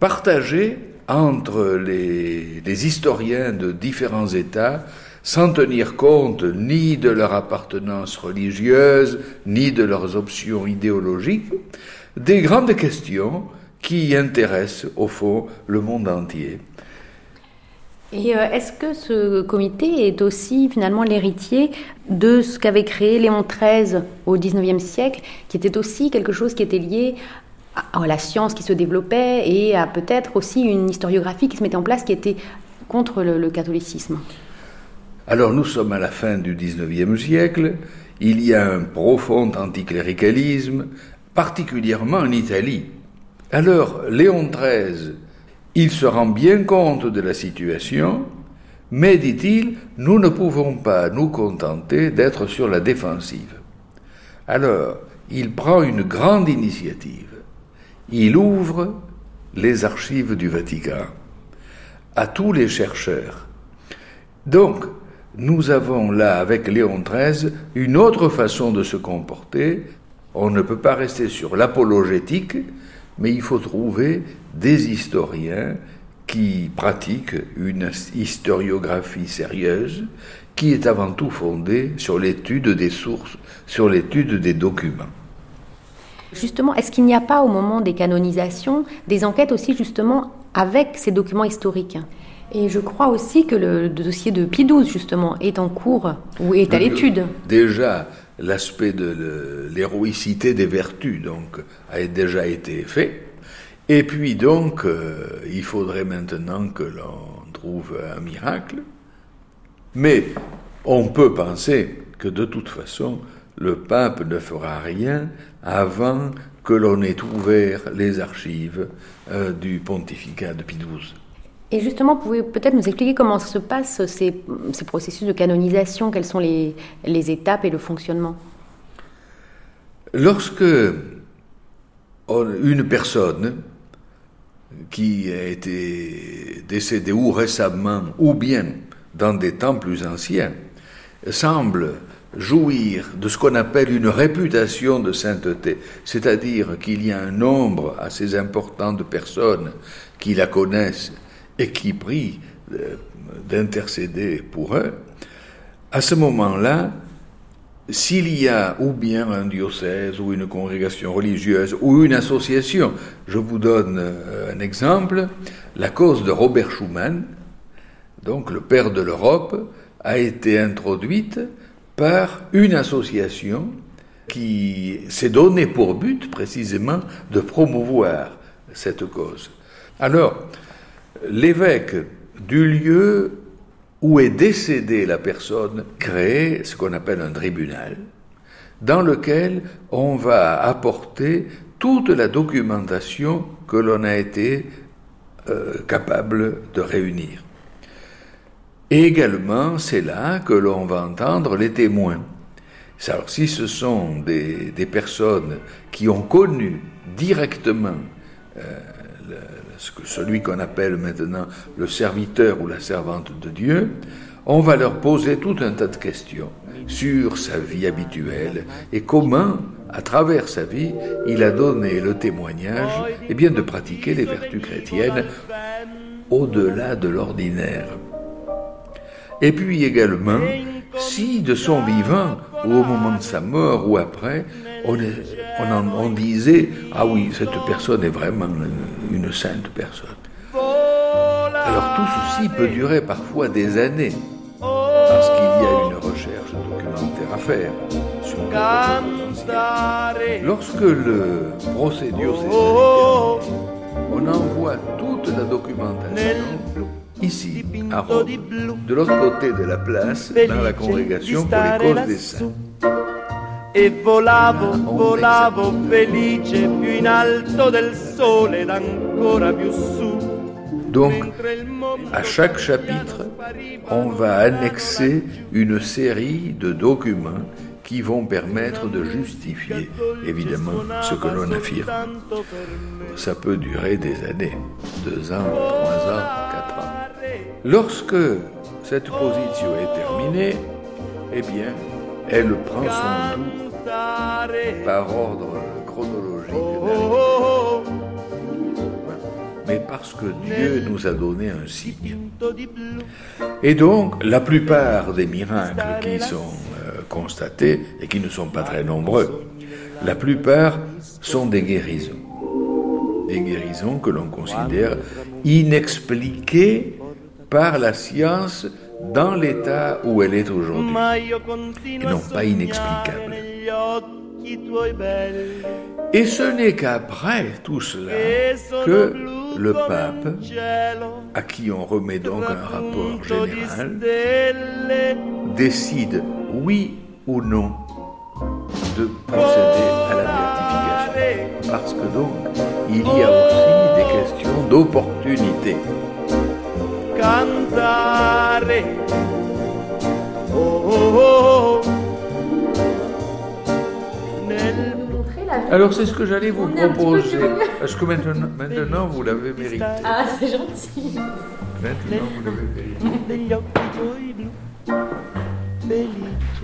partager entre les, historiens de différents États, sans tenir compte ni de leur appartenance religieuse, ni de leurs options idéologiques, des grandes questions qui intéressent au fond le monde entier. Et euh, est-ce que ce comité est aussi finalement l'héritier de ce qu'avait créé Léon XIII au XIXe siècle, qui était aussi quelque chose qui était lié à la science qui se développait et à peut-être aussi une historiographie qui se mettait en place qui était contre le, le catholicisme Alors nous sommes à la fin du XIXe siècle, il y a un profond anticléricalisme, particulièrement en Italie. Alors Léon XIII il se rend bien compte de la situation, mais, dit-il, nous ne pouvons pas nous contenter d'être sur la défensive. Alors, il prend une grande initiative. Il ouvre les archives du Vatican à tous les chercheurs. Donc, nous avons là, avec Léon XIII, une autre façon de se comporter. On ne peut pas rester sur l'apologétique, mais il faut trouver des historiens qui pratiquent une historiographie sérieuse qui est avant tout fondée sur l'étude des sources, sur l'étude des documents. Justement, est-ce qu'il n'y a pas au moment des canonisations des enquêtes aussi justement avec ces documents historiques? Et je crois aussi que le dossier de Pie XII, justement, est en cours ou est à l'étude. Déjà, l'aspect de l'héroïcité des vertus donc, a déjà été fait. Et puis donc, euh, il faudrait maintenant que l'on trouve un miracle. Mais on peut penser que de toute façon, le pape ne fera rien avant que l'on ait ouvert les archives euh, du pontificat de Pie XII. Et justement, pouvez peut-être nous expliquer comment se passent ces, processus de canonisation, quelles sont les, les étapes et le fonctionnement? Lorsque une personne qui a été décédée ou récemment ou bien dans des temps plus anciens semble jouir de ce qu'on appelle une réputation de sainteté, c'est-à-dire qu'il y a un nombre assez important de personnes qui la connaissent et qui prient euh, d'intercéder pour eux, à ce moment-là, s'il y a ou bien un diocèse ou une congrégation religieuse ou une association, je vous donne euh, un exemple, la cause de Robert Schuman, donc le père de l'Europe, a été introduite par une association qui s'est donnée pour but précisément de promouvoir cette cause. Alors, l'évêque du lieu où est décédée la personne crée ce qu'on appelle un tribunal, dans lequel on va apporter toute la documentation que l'on a été euh, capable de réunir. Et également, c'est là que l'on va entendre les témoins. Alors, si ce sont des, personnes qui ont connu directement euh, celui qu'on appelle maintenant le serviteur ou la servante de Dieu, on va leur poser tout un tas de questions sur sa vie habituelle et comment, à travers sa vie, il a donné le témoignage eh bien, de pratiquer les vertus chrétiennes au-delà de l'ordinaire. Et puis également, si de son vivant, ou au moment de sa mort ou après, on, disait Ah oui, cette personne est vraiment une, sainte personne. Alors tout ceci peut durer parfois des années, parce qu'il y a une recherche documentaire à faire sur Lorsque le procédure s'est terminé, on envoie toute la documentation ici, à Rome, de l'autre côté de la place, dans la congrégation pour les causes des saints. e volavo, volavo felice più in alto del sole ed ancora più su. Donc, à chaque chapitre, on va annexer une série de documents qui vont permettre de justifier, évidemment, ce que l'on affirme. Ça peut durer des années, deux ans, trois ans, quatre ans. Lorsque cette position est terminée, eh bien, elle prend son tour par ordre chronologique. Mais parce que Dieu nous a donné un signe. Et donc, la plupart des miracles qui sont euh, constatés, et qui ne sont pas très nombreux, la plupart sont des guérisons. Des guérisons que l'on considère inexpliquées par la science dans l'état où elle est aujourd'hui, et non pas inexplicable. Et ce n'est qu'après tout cela que le pape, à qui on remet donc un rapport général, décide oui ou non de procéder à la béatification. Parce que donc, il y a aussi des questions d'opportunité. Cantare. Oh, oh, oh. Alors c'est ce que j'allais vous proposer. Parce que maintenant, maintenant vous l'avez mérité. Ah, c'est gentil. Maintenant vous l'avez mérité.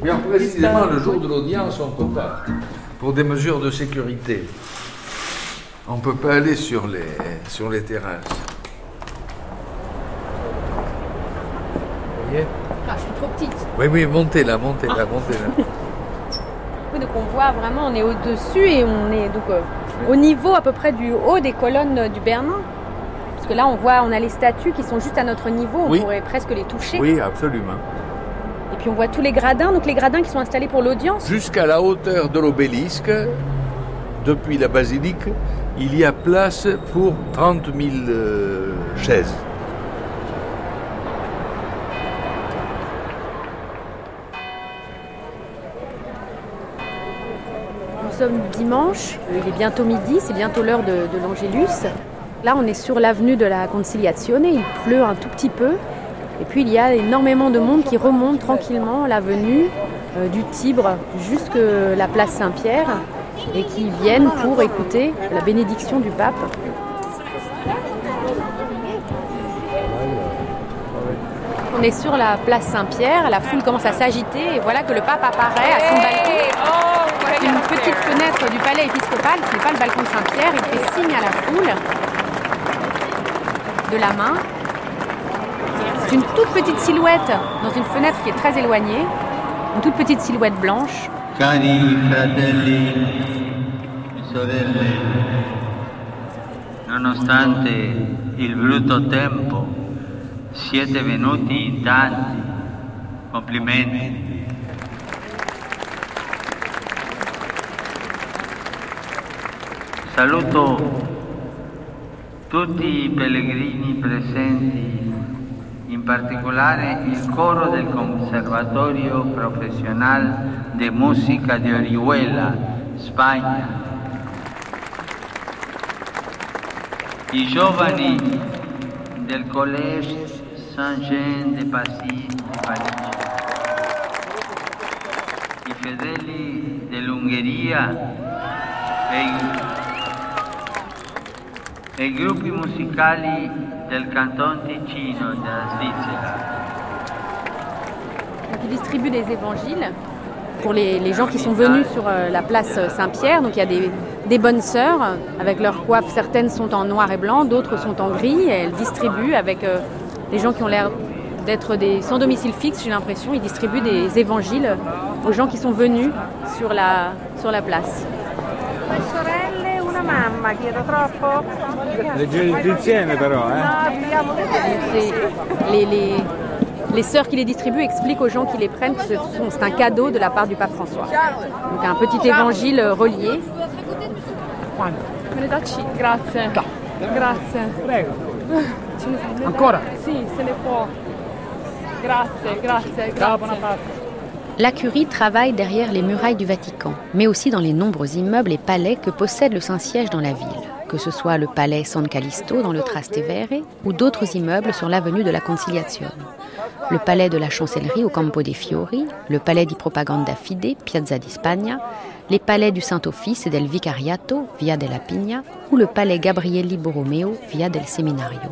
Bien précisément, le jour de l'audience, on ne peut pas, pour des mesures de sécurité, on ne peut pas aller sur les, sur les terrasses. Voyez Ah, je suis trop petite. Oui, oui, montez là, montez là, montez là. (laughs) Oui, donc on voit vraiment, on est au-dessus et on est donc euh, au niveau à peu près du haut des colonnes du Bernin. Parce que là, on voit, on a les statues qui sont juste à notre niveau, on Oui. pourrait presque les toucher. Oui, absolument. Et puis on voit tous les gradins, donc les gradins qui sont installés pour l'audience. Jusqu'à la hauteur de l'obélisque, depuis la basilique, il y a place pour 30 000 euh, chaises. Sommes dimanche, il est bientôt midi, c'est bientôt l'heure de, de l'Angélus. Là, on est sur l'avenue de la Conciliazione, il pleut un tout petit peu. Et puis il y a énormément de monde qui remonte tranquillement l'avenue euh, du Tibre jusque la place Saint-Pierre et qui viennent pour écouter la bénédiction du pape. On est sur la place Saint-Pierre, la foule commence à s'agiter et voilà que le pape apparaît à son balcon. Une petite fenêtre du palais épiscopal, ce n'est pas le balcon Saint-Pierre, il fait signe à la foule de la main. C'est une toute petite silhouette dans une fenêtre qui est très éloignée, une toute petite silhouette blanche. Cari fratelli sorelle, nonostante il brutto tempo, siete venuti tanti. Complimenti. Saluto tutti i pellegrini presenti, in particolare il coro del Conservatorio Professional de Música de Orihuela, Spagna. I giovani del Collège Saint-Jean de Passy di Parigi. I fedeli dell'Ungheria e e gruppi musicali del Canton Ticino della Svizzera. Donc, il distribue des évangiles pour les, les gens qui sont venus sur euh, la place Saint-Pierre. Donc il y a des, des bonnes sœurs avec leurs coiffes. Certaines sont en noir et blanc, d'autres sont en gris. Et elles distribuent avec euh, les gens qui ont l'air d'être des sans domicile fixe, j'ai l'impression. Ils distribuent des évangiles aux gens qui sont venus sur la, sur la place. Una mamma, chiedo troppo? Leggete insieme però, eh. No, abbiamo C'est- les, les, les sœurs qui les distribuent expliquent aux gens qui les prennent que ce sont- c'est un cadeau de la part du pape François. Donc un petit évangile relié. Grazie. Grazie. Prego. Ancora? Sì, se ne può. Grazie, grazie, grazie. La curie travaille derrière les murailles du Vatican, mais aussi dans les nombreux immeubles et palais que possède le Saint-Siège dans la ville, que ce soit le palais San Callisto dans le Trastevere ou d'autres immeubles sur l'avenue de la Conciliazione. Le palais de la Chancellerie au Campo dei Fiori, le palais di Propaganda Fide, Piazza di Spagna, les palais du Saint-Office et del Vicariato, Via della Pigna, ou le palais Gabrielli Borromeo, Via del Seminario.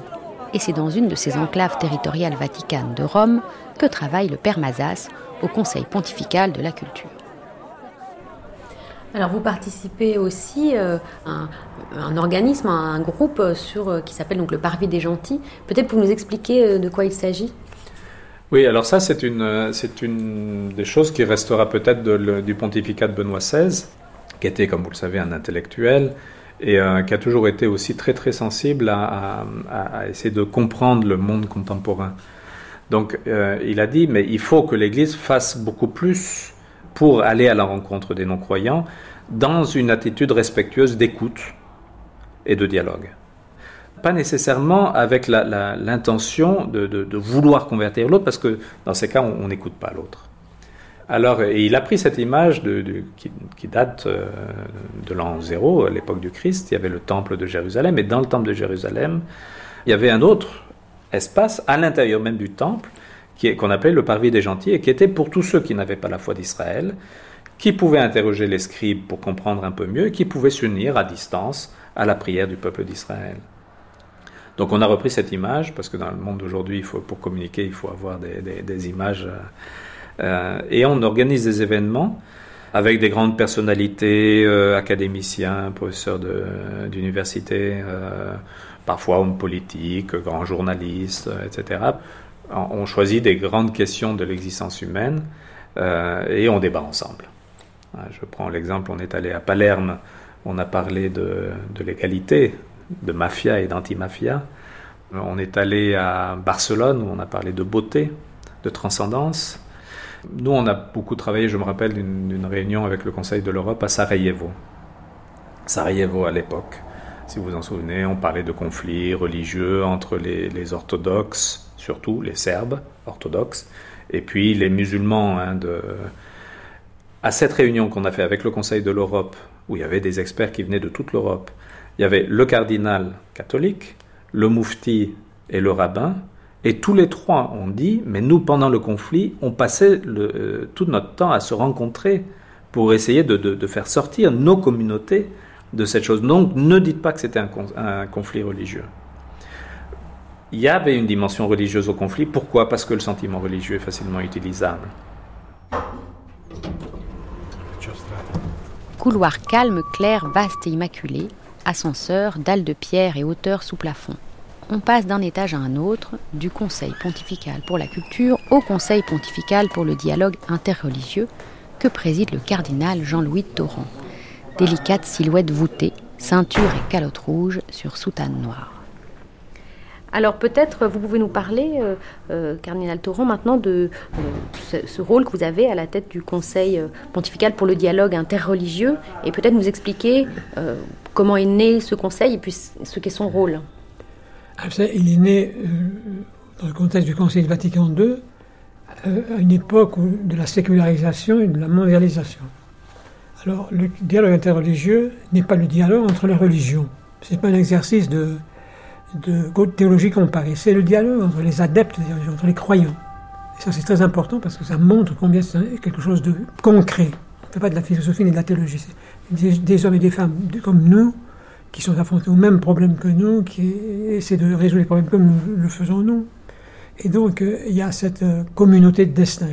Et c'est dans une de ces enclaves territoriales vaticanes de Rome que travaille le Père Mazas au Conseil pontifical de la culture. Alors vous participez aussi euh, à un, un organisme, à un groupe euh, sur, euh, qui s'appelle donc le Parvis des Gentils. Peut-être pour nous expliquer euh, de quoi il s'agit? Oui, alors ça, c'est une, euh, c'est une des choses qui restera peut-être du pontificat de Benoît XVI, qui était, comme vous le savez, un intellectuel et euh, qui a toujours été aussi très très sensible à, à, essayer de comprendre le monde contemporain. Donc euh, il a dit, mais il faut que l'Église fasse beaucoup plus pour aller à la rencontre des non-croyants dans une attitude respectueuse d'écoute et de dialogue. Pas nécessairement avec l'intention de, vouloir convertir l'autre, parce que dans ces cas, on n'écoute pas l'autre. Alors, il a pris cette image de, qui, date euh, de l'an zéro, à l'époque du Christ. Il y avait le temple de Jérusalem, et dans le temple de Jérusalem, il y avait un autre espace à l'intérieur même du temple, qu'on appelait le parvis des gentils, et qui était pour tous ceux qui n'avaient pas la foi d'Israël, qui pouvaient interroger les scribes pour comprendre un peu mieux, et qui pouvaient s'unir à distance à la prière du peuple d'Israël. Donc on a repris cette image, parce que dans le monde d'aujourd'hui, pour communiquer, il faut avoir des, images. Euh, euh, et on organise des événements avec des grandes personnalités, euh, académiciens, professeurs d'université, parfois hommes politiques, grands journalistes, etc. On choisit des grandes questions de l'existence humaine et on débat ensemble. Je prends l'exemple, on est allé à Palerme, on a parlé de, de l'égalité, de mafia et d'anti-mafia. On est allé à Barcelone où on a parlé de beauté, de transcendance. Nous, on a beaucoup travaillé, je me rappelle d'une réunion avec le Conseil de l'Europe à Sarajevo. Sarajevo à l'époque. Si vous vous en souvenez, on parlait de conflits religieux entre les, orthodoxes, surtout les Serbes orthodoxes, et puis les musulmans. Hein. À cette réunion qu'on a fait avec le Conseil de l'Europe, où il y avait des experts qui venaient de toute l'Europe, il y avait le cardinal catholique, le moufti et le rabbin, et tous les trois ont dit, mais nous, pendant le conflit, on passait euh, tout notre temps à se rencontrer pour essayer de, faire sortir nos communautés de cette chose. Donc, ne dites pas que c'était un, conflit religieux. Il y avait une dimension religieuse au conflit. Pourquoi? Parce que le sentiment religieux est facilement utilisable. Couloir calme, clair, vaste et immaculé, ascenseur, dalles de pierre et hauteur sous plafond on passe d'un étage à un autre, du Conseil pontifical pour la culture au Conseil pontifical pour le dialogue interreligieux que préside le cardinal Jean-Louis Torrent. Délicate silhouette voûtée, ceinture et calotte rouge sur soutane noire. Alors peut-être vous pouvez nous parler, euh, euh, cardinal Torrent, maintenant de euh, ce, rôle que vous avez à la tête du Conseil pontifical pour le dialogue interreligieux et peut-être nous expliquer comment est né ce conseil et puis ce qu'est son rôle. Ah, il est né euh, dans le contexte du Conseil Vatican II, euh, à une époque de la sécularisation et de la mondialisation. Alors, le dialogue interreligieux n'est pas le dialogue entre les religions. Ce n'est pas un exercice de, de théologie comparée. C'est le dialogue entre les adeptes, entre les croyants. Et ça, c'est très important parce que ça montre combien c'est quelque chose de concret. On ne fait pas de la philosophie ni de la théologie. C'est des hommes et des femmes comme nous qui sont affrontés aux mêmes problèmes que nous, qui essaient de résoudre les problèmes comme nous le faisons nous. Et donc, euh, il y a cette euh, communauté de destin.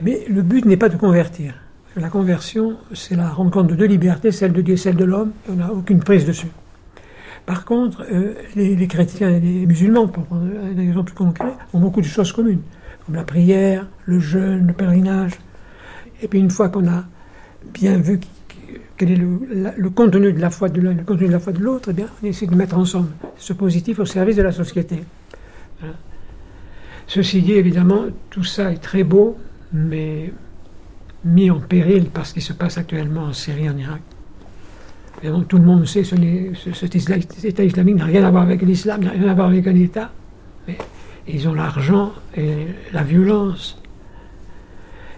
Mais le but n'est pas de convertir. La conversion, c'est la rencontre de deux libertés, celle de Dieu et celle de l'homme, et on n'a aucune prise dessus. Par contre, euh, les, chrétiens et les musulmans, pour prendre un exemple concret, ont beaucoup de choses communes, comme la prière, le jeûne, le pèlerinage. Et puis une fois qu'on a bien vu quel est le, contenu de la foi de l'un, le contenu de la foi de l'autre, eh bien, on essaie de mettre ensemble ce positif au service de la société. Ceci dit, évidemment, tout ça est très beau, mais mis en péril par ce qui se passe actuellement en Syrie, en Irak. Évidemment, tout le monde sait que cet État islamique n'a rien à voir avec l'islam, n'a rien à voir avec un État. Mais ils ont l'argent et la violence.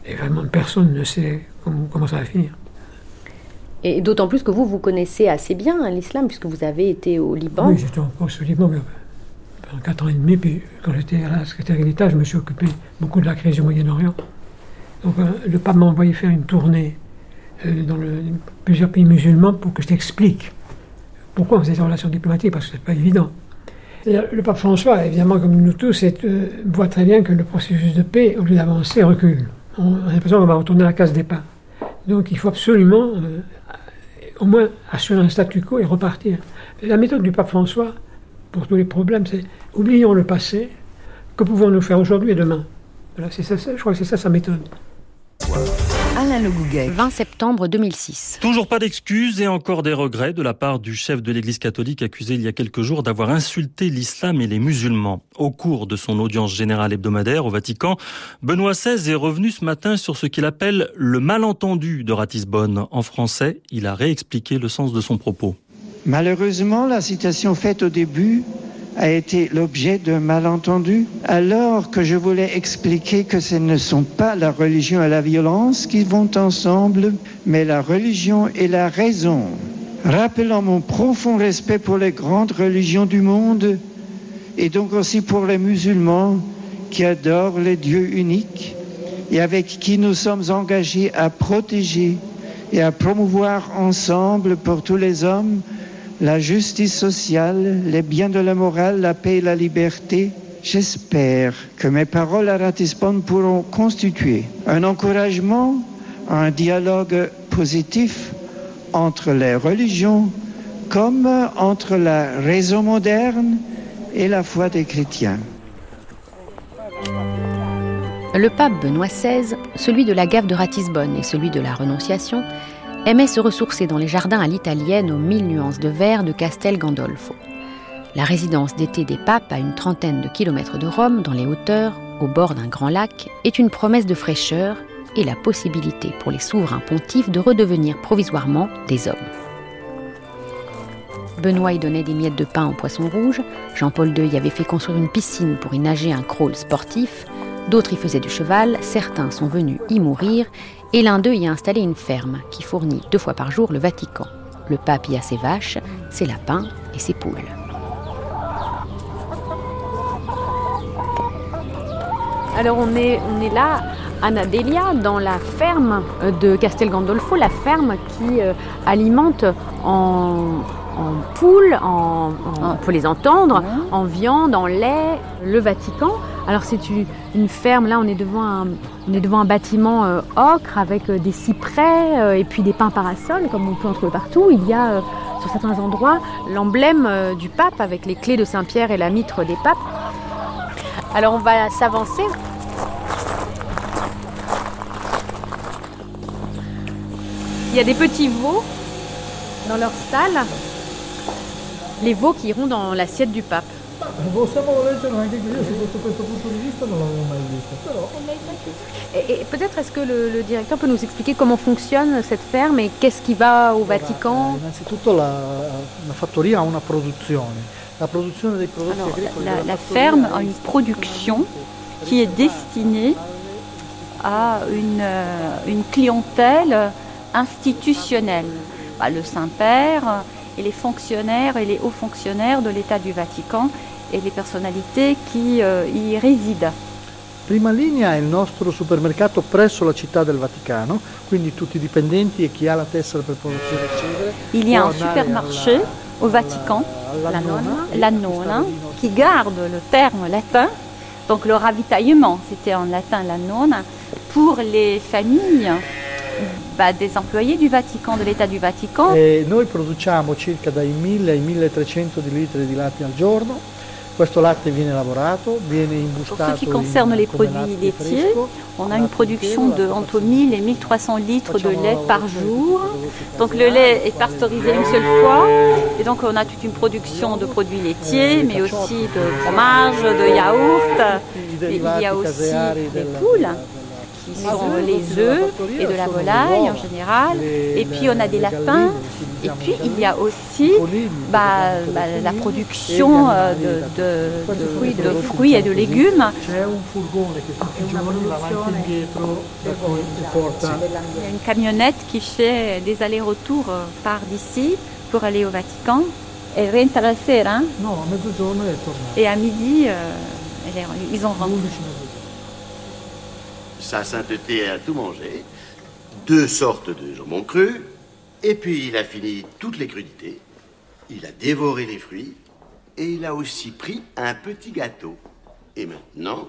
Et vraiment, personne ne sait comment ça va finir. Et d'autant plus que vous, vous connaissez assez bien hein, l'islam, puisque vous avez été au Liban. Oui, j'étais en poste au Liban pendant 4 ans et demi. Puis quand j'étais à la secrétaire d'État, je me suis occupé beaucoup de la crise du Moyen-Orient. Donc euh, le pape m'a envoyé faire une tournée euh, dans plusieurs pays musulmans pour que je t'explique pourquoi on faisait des relations diplomatiques, parce que ce n'est pas évident. Le pape François, évidemment, comme nous tous, euh, voit très bien que le processus de paix, au lieu d'avancer, recule. On a l'impression qu'on va retourner à la case des pas. Donc il faut absolument au moins assurer un statu quo et repartir. La méthode du pape François, pour tous les problèmes, c'est oublions le passé, que pouvons-nous faire aujourd'hui et demain? Voilà, ça, Je crois que c'est ça sa méthode. Alain Le Gouguet. 20 septembre 2006. Toujours pas d'excuses et encore des regrets de la part du chef de l'Église catholique accusé il y a quelques jours d'avoir insulté l'islam et les musulmans. Au cours de son audience générale hebdomadaire au Vatican, Benoît XVI est revenu ce matin sur ce qu'il appelle le malentendu de Ratisbonne. En français, il a réexpliqué le sens de son propos. Malheureusement, la citation faite au début a été l'objet d'un malentendu, alors que je voulais expliquer que ce ne sont pas la religion et la violence qui vont ensemble, mais la religion et la raison. Rappelant mon profond respect pour les grandes religions du monde, et donc aussi pour les musulmans qui adorent les dieux uniques et avec qui nous sommes engagés à protéger et à promouvoir ensemble pour tous les hommes la justice sociale, les biens de la morale, la paix et la liberté, j'espère que mes paroles à Ratisbonne pourront constituer un encouragement à un dialogue positif entre les religions comme entre la raison moderne et la foi des chrétiens. Le pape Benoît XVI, celui de la gaffe de Ratisbonne et celui de la Renonciation, aimait se ressourcer dans les jardins à l'italienne aux mille nuances de vert de Castel Gandolfo. La résidence d'été des papes, à une trentaine de kilomètres de Rome, dans les hauteurs, au bord d'un grand lac, est une promesse de fraîcheur et la possibilité pour les souverains pontifes de redevenir provisoirement des hommes. Benoît y donnait des miettes de pain aux poissons rouges, Jean-Paul II y avait fait construire une piscine pour y nager un crawl sportif, d'autres y faisaient du cheval, certains sont venus y mourir, et l'un d'eux y a installé une ferme qui fournit deux fois par jour le Vatican. Le pape y a ses vaches, ses lapins et ses poules. Alors on est, on là à Nadelia, dans la ferme de Castel Gandolfo, la ferme qui euh, alimente en, en poules, en, on peut les entendre, en viande, en lait, le Vatican. Alors c'est une, ferme, là on est devant un, on est devant un bâtiment euh, ocre avec euh, des cyprès euh, et puis des pins parasols comme on peut en trouver partout. Il y a sur certains endroits l'emblème du pape avec les clés de Saint-Pierre et la mitre des papes. Alors on va s'avancer. Il y a des petits veaux dans leur stalle, les veaux qui iront dans l'assiette du pape. Et, peut-être est-ce que le, directeur peut nous expliquer comment fonctionne cette ferme et qu'est-ce qui va au Vatican la, ferme a une production qui est destinée à une, euh, une clientèle institutionnelle. Bah, le Saint-Père et les fonctionnaires et les hauts fonctionnaires de l'État du Vatican e le personalità qui uh, y résident. Prima linea è il nostro supermercato presso la città del Vaticano, quindi tutti i dipendenti e chi ha la tessera per poter accedere. Il y a un supermarché au Vatican, la nonna, la nonna, qui garde le terme latin, donc le ravitaillement, c'était en latin la nonna, pour les familles bah, des employés du Vatican, de l'État du Vatican. E noi produciamo circa dai 1000 ai 1300 litri di latte al giorno. Questo latte viene lavorato, viene imbustato. Pour ce qui concerne les produits laitiers, on a une production de entre 1000 et 1300 litres de lait par jour. Donc le lait est pasteurisé une seule fois. Et donc on a toute une production de produits laitiers, mais aussi de fromage, de yaourt. Et il y a aussi des poules qui sont les œufs et de la volaille en général. Et puis on a des lapins. Et puis il y a aussi bah, bah, la production euh, de, de, fruits et de légumes. Il y a une camionnette qui fait des allers-retours euh, par d'ici pour aller au Vatican. Et rentre la sera. Et à midi, euh, ils ont rentré sa sainteté a tout mangé, deux sortes de jambon cru, et puis il a fini toutes les crudités, il a dévoré les fruits, et il a aussi pris un petit gâteau. Et maintenant,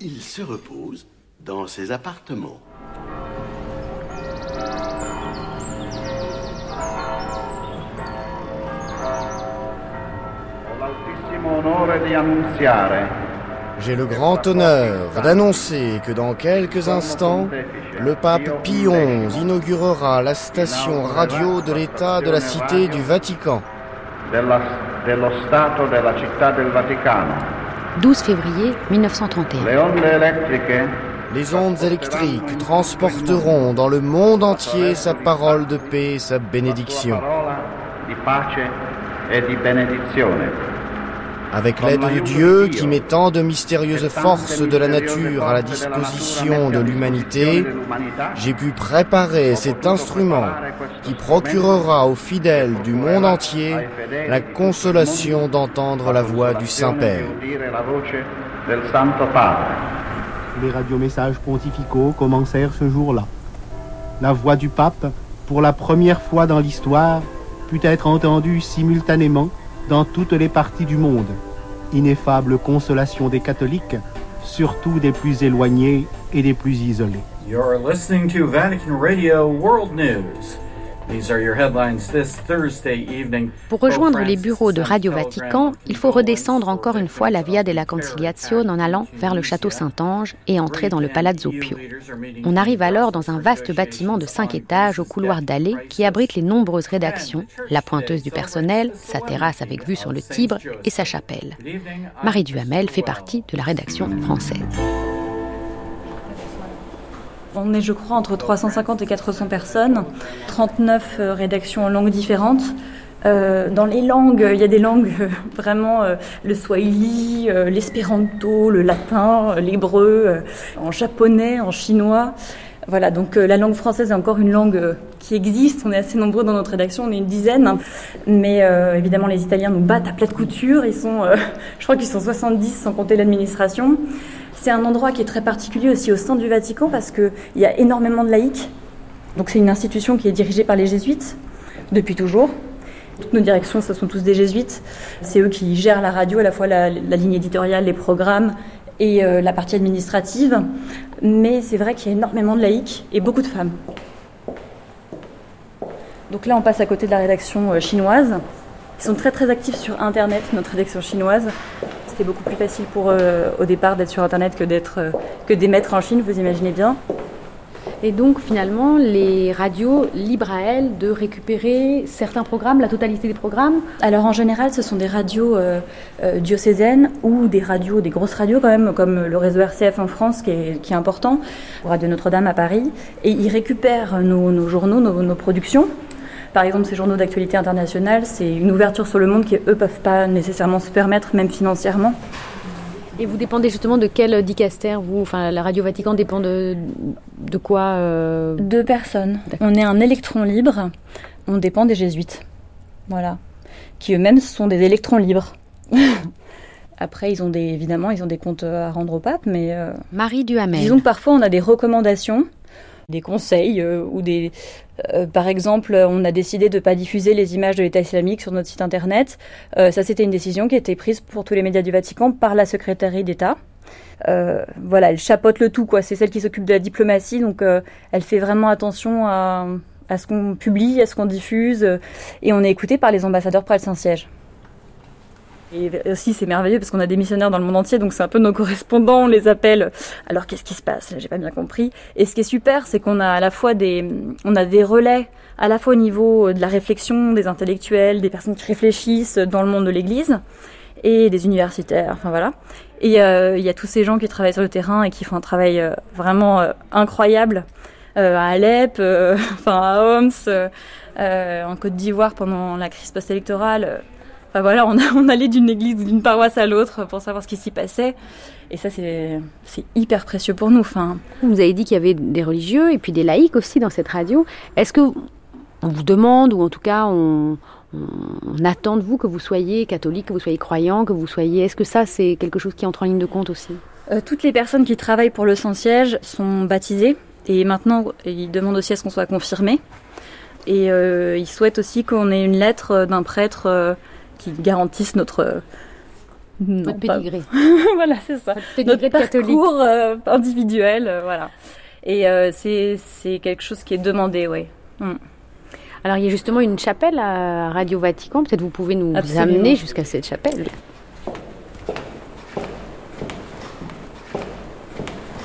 il se repose dans ses appartements. J'ai le grand honneur d'annoncer que dans quelques instants, le pape Pie XI inaugurera la station radio de l'État de la Cité du Vatican. 12 février 1931. Les ondes électriques transporteront dans le monde entier sa parole de paix et sa bénédiction. Avec l'aide de Dieu qui met tant de mystérieuses forces de la nature à la disposition de l'humanité, j'ai pu préparer cet instrument qui procurera aux fidèles du monde entier la consolation d'entendre la voix du Saint-Père. Les radiomessages pontificaux commencèrent ce jour-là. La voix du pape, pour la première fois dans l'histoire, put être entendue simultanément dans toutes les parties du monde. Ineffable consolation des catholiques, surtout des plus éloignés et des plus isolés. These are your headlines this Thursday evening. Pour rejoindre les bureaux de Radio Vatican, il faut redescendre encore une fois la Via della Conciliazione en allant vers le château Saint-Ange et entrer dans le Palazzo Pio. On arrive alors dans un vaste bâtiment de cinq étages au couloir dallé qui abrite les nombreuses rédactions, la pointeuse du personnel, sa terrasse avec vue sur le Tibre et sa chapelle. Marie Duhamel fait partie de la rédaction française. On est, je crois, entre 350 et 400 personnes, 39 euh, rédactions en langues différentes. Euh, dans les langues, il y a des langues euh, vraiment le swahili, l'espéranto, le latin, l'hébreu, en japonais, en chinois. Voilà, donc la langue française est encore une langue qui existe. On est assez nombreux dans notre rédaction, on est une dizaine. Mais évidemment, les Italiens nous battent à plat de couture. Ils sont, (laughs) je crois qu'ils sont 70 sans compter l'administration. C'est un endroit qui est très particulier aussi au sein du Vatican parce qu'il y a énormément de laïcs. Donc c'est une institution qui est dirigée par les jésuites depuis toujours. Toutes nos directions, ce sont tous des jésuites. C'est eux qui gèrent la radio, à la fois la, ligne éditoriale, les programmes et euh, la partie administrative. Mais c'est vrai qu'il y a énormément de laïcs et beaucoup de femmes. Donc là, on passe à côté de la rédaction euh, chinoise. Ils sont très très actifs sur Internet, notre rédaction chinoise. C'était beaucoup plus facile pour eux au départ d'être sur Internet que d'être euh, que d'émettre en Chine, vous imaginez bien. Et donc finalement, les radios libres à elles de récupérer certains programmes, la totalité des programmes? Alors en général, ce sont des radios euh, euh, diocésaines ou des radios, des grosses radios quand même, comme le réseau RCF en France qui est, qui est important, Radio Notre-Dame à Paris, et ils récupèrent nos, nos journaux, nos, nos productions. Par exemple, ces journaux d'actualité internationale, c'est une ouverture sur le monde qui, eux, peuvent pas nécessairement se permettre, même financièrement. Et vous dépendez justement de quel dicaster vous? Enfin, la Radio Vatican dépend de, de quoi euh... Deux personnes. On est un électron libre. On dépend des jésuites. Voilà. Qui eux-mêmes sont des électrons libres. (laughs) Après, ils ont des, évidemment, ils ont des comptes à rendre au pape, mais. Euh, Marie Duhamel. Disons que parfois, on a des recommandations, des conseils, euh, ou des. euh, par exemple, on a décidé de ne pas diffuser les images de l'État islamique sur notre site internet. Euh, ça, c'était une décision qui été prise pour tous les médias du Vatican par la secrétaire d'État. Voilà, elle chapeaute le tout, quoi. C'est celle qui s'occupe de la diplomatie, donc elle fait vraiment attention à, à ce qu'on publie, à ce qu'on diffuse, et on est écouté par les ambassadeurs près le Saint-Siège. Et aussi, c'est merveilleux parce qu'on a des missionnaires dans le monde entier, donc c'est un peu nos correspondants, on les appelle. Alors, qu'est-ce qui se passe? J'ai pas bien compris. Et ce qui est super, c'est qu'on a à la fois des, on a des relais, à la fois au niveau de la réflexion, des intellectuels, des personnes qui réfléchissent dans le monde de l'Église, et des universitaires, enfin voilà. Et euh, il y a tous ces gens qui travaillent sur le terrain et qui font un travail euh, vraiment euh, incroyable à Alep, (laughs) enfin à Homs, en Côte d'Ivoire pendant la crise post-électorale. Enfin voilà, on, a, (laughs) on allait d'une église, d'une paroisse à l'autre pour savoir ce qui s'y passait. Et ça, c'est hyper précieux pour nous. Enfin, Vous avez dit qu'il y avait des religieux et puis des laïcs aussi dans cette radio. Est-ce que on vous demande, ou en tout cas on, on, attend de vous que vous soyez catholique, que vous soyez croyant, que vous soyez... Est-ce que ça, c'est quelque chose qui entre en ligne de compte aussi? Euh, toutes les personnes qui travaillent pour le Saint-Siège sont baptisées et maintenant ils demandent aussi à ce qu'on soit confirmé. Et euh, ils souhaitent aussi qu'on ait une lettre d'un prêtre euh, qui garantisse notre euh, non, Votre pas- pédigré. (laughs) voilà, c'est ça. Notre catholique. parcours euh, individuel, euh, voilà. Et euh, c'est quelque chose qui est demandé, oui. Alors il y a justement une chapelle à Radio Vatican, peut-être vous pouvez nous Absolument. amener jusqu'à cette chapelle.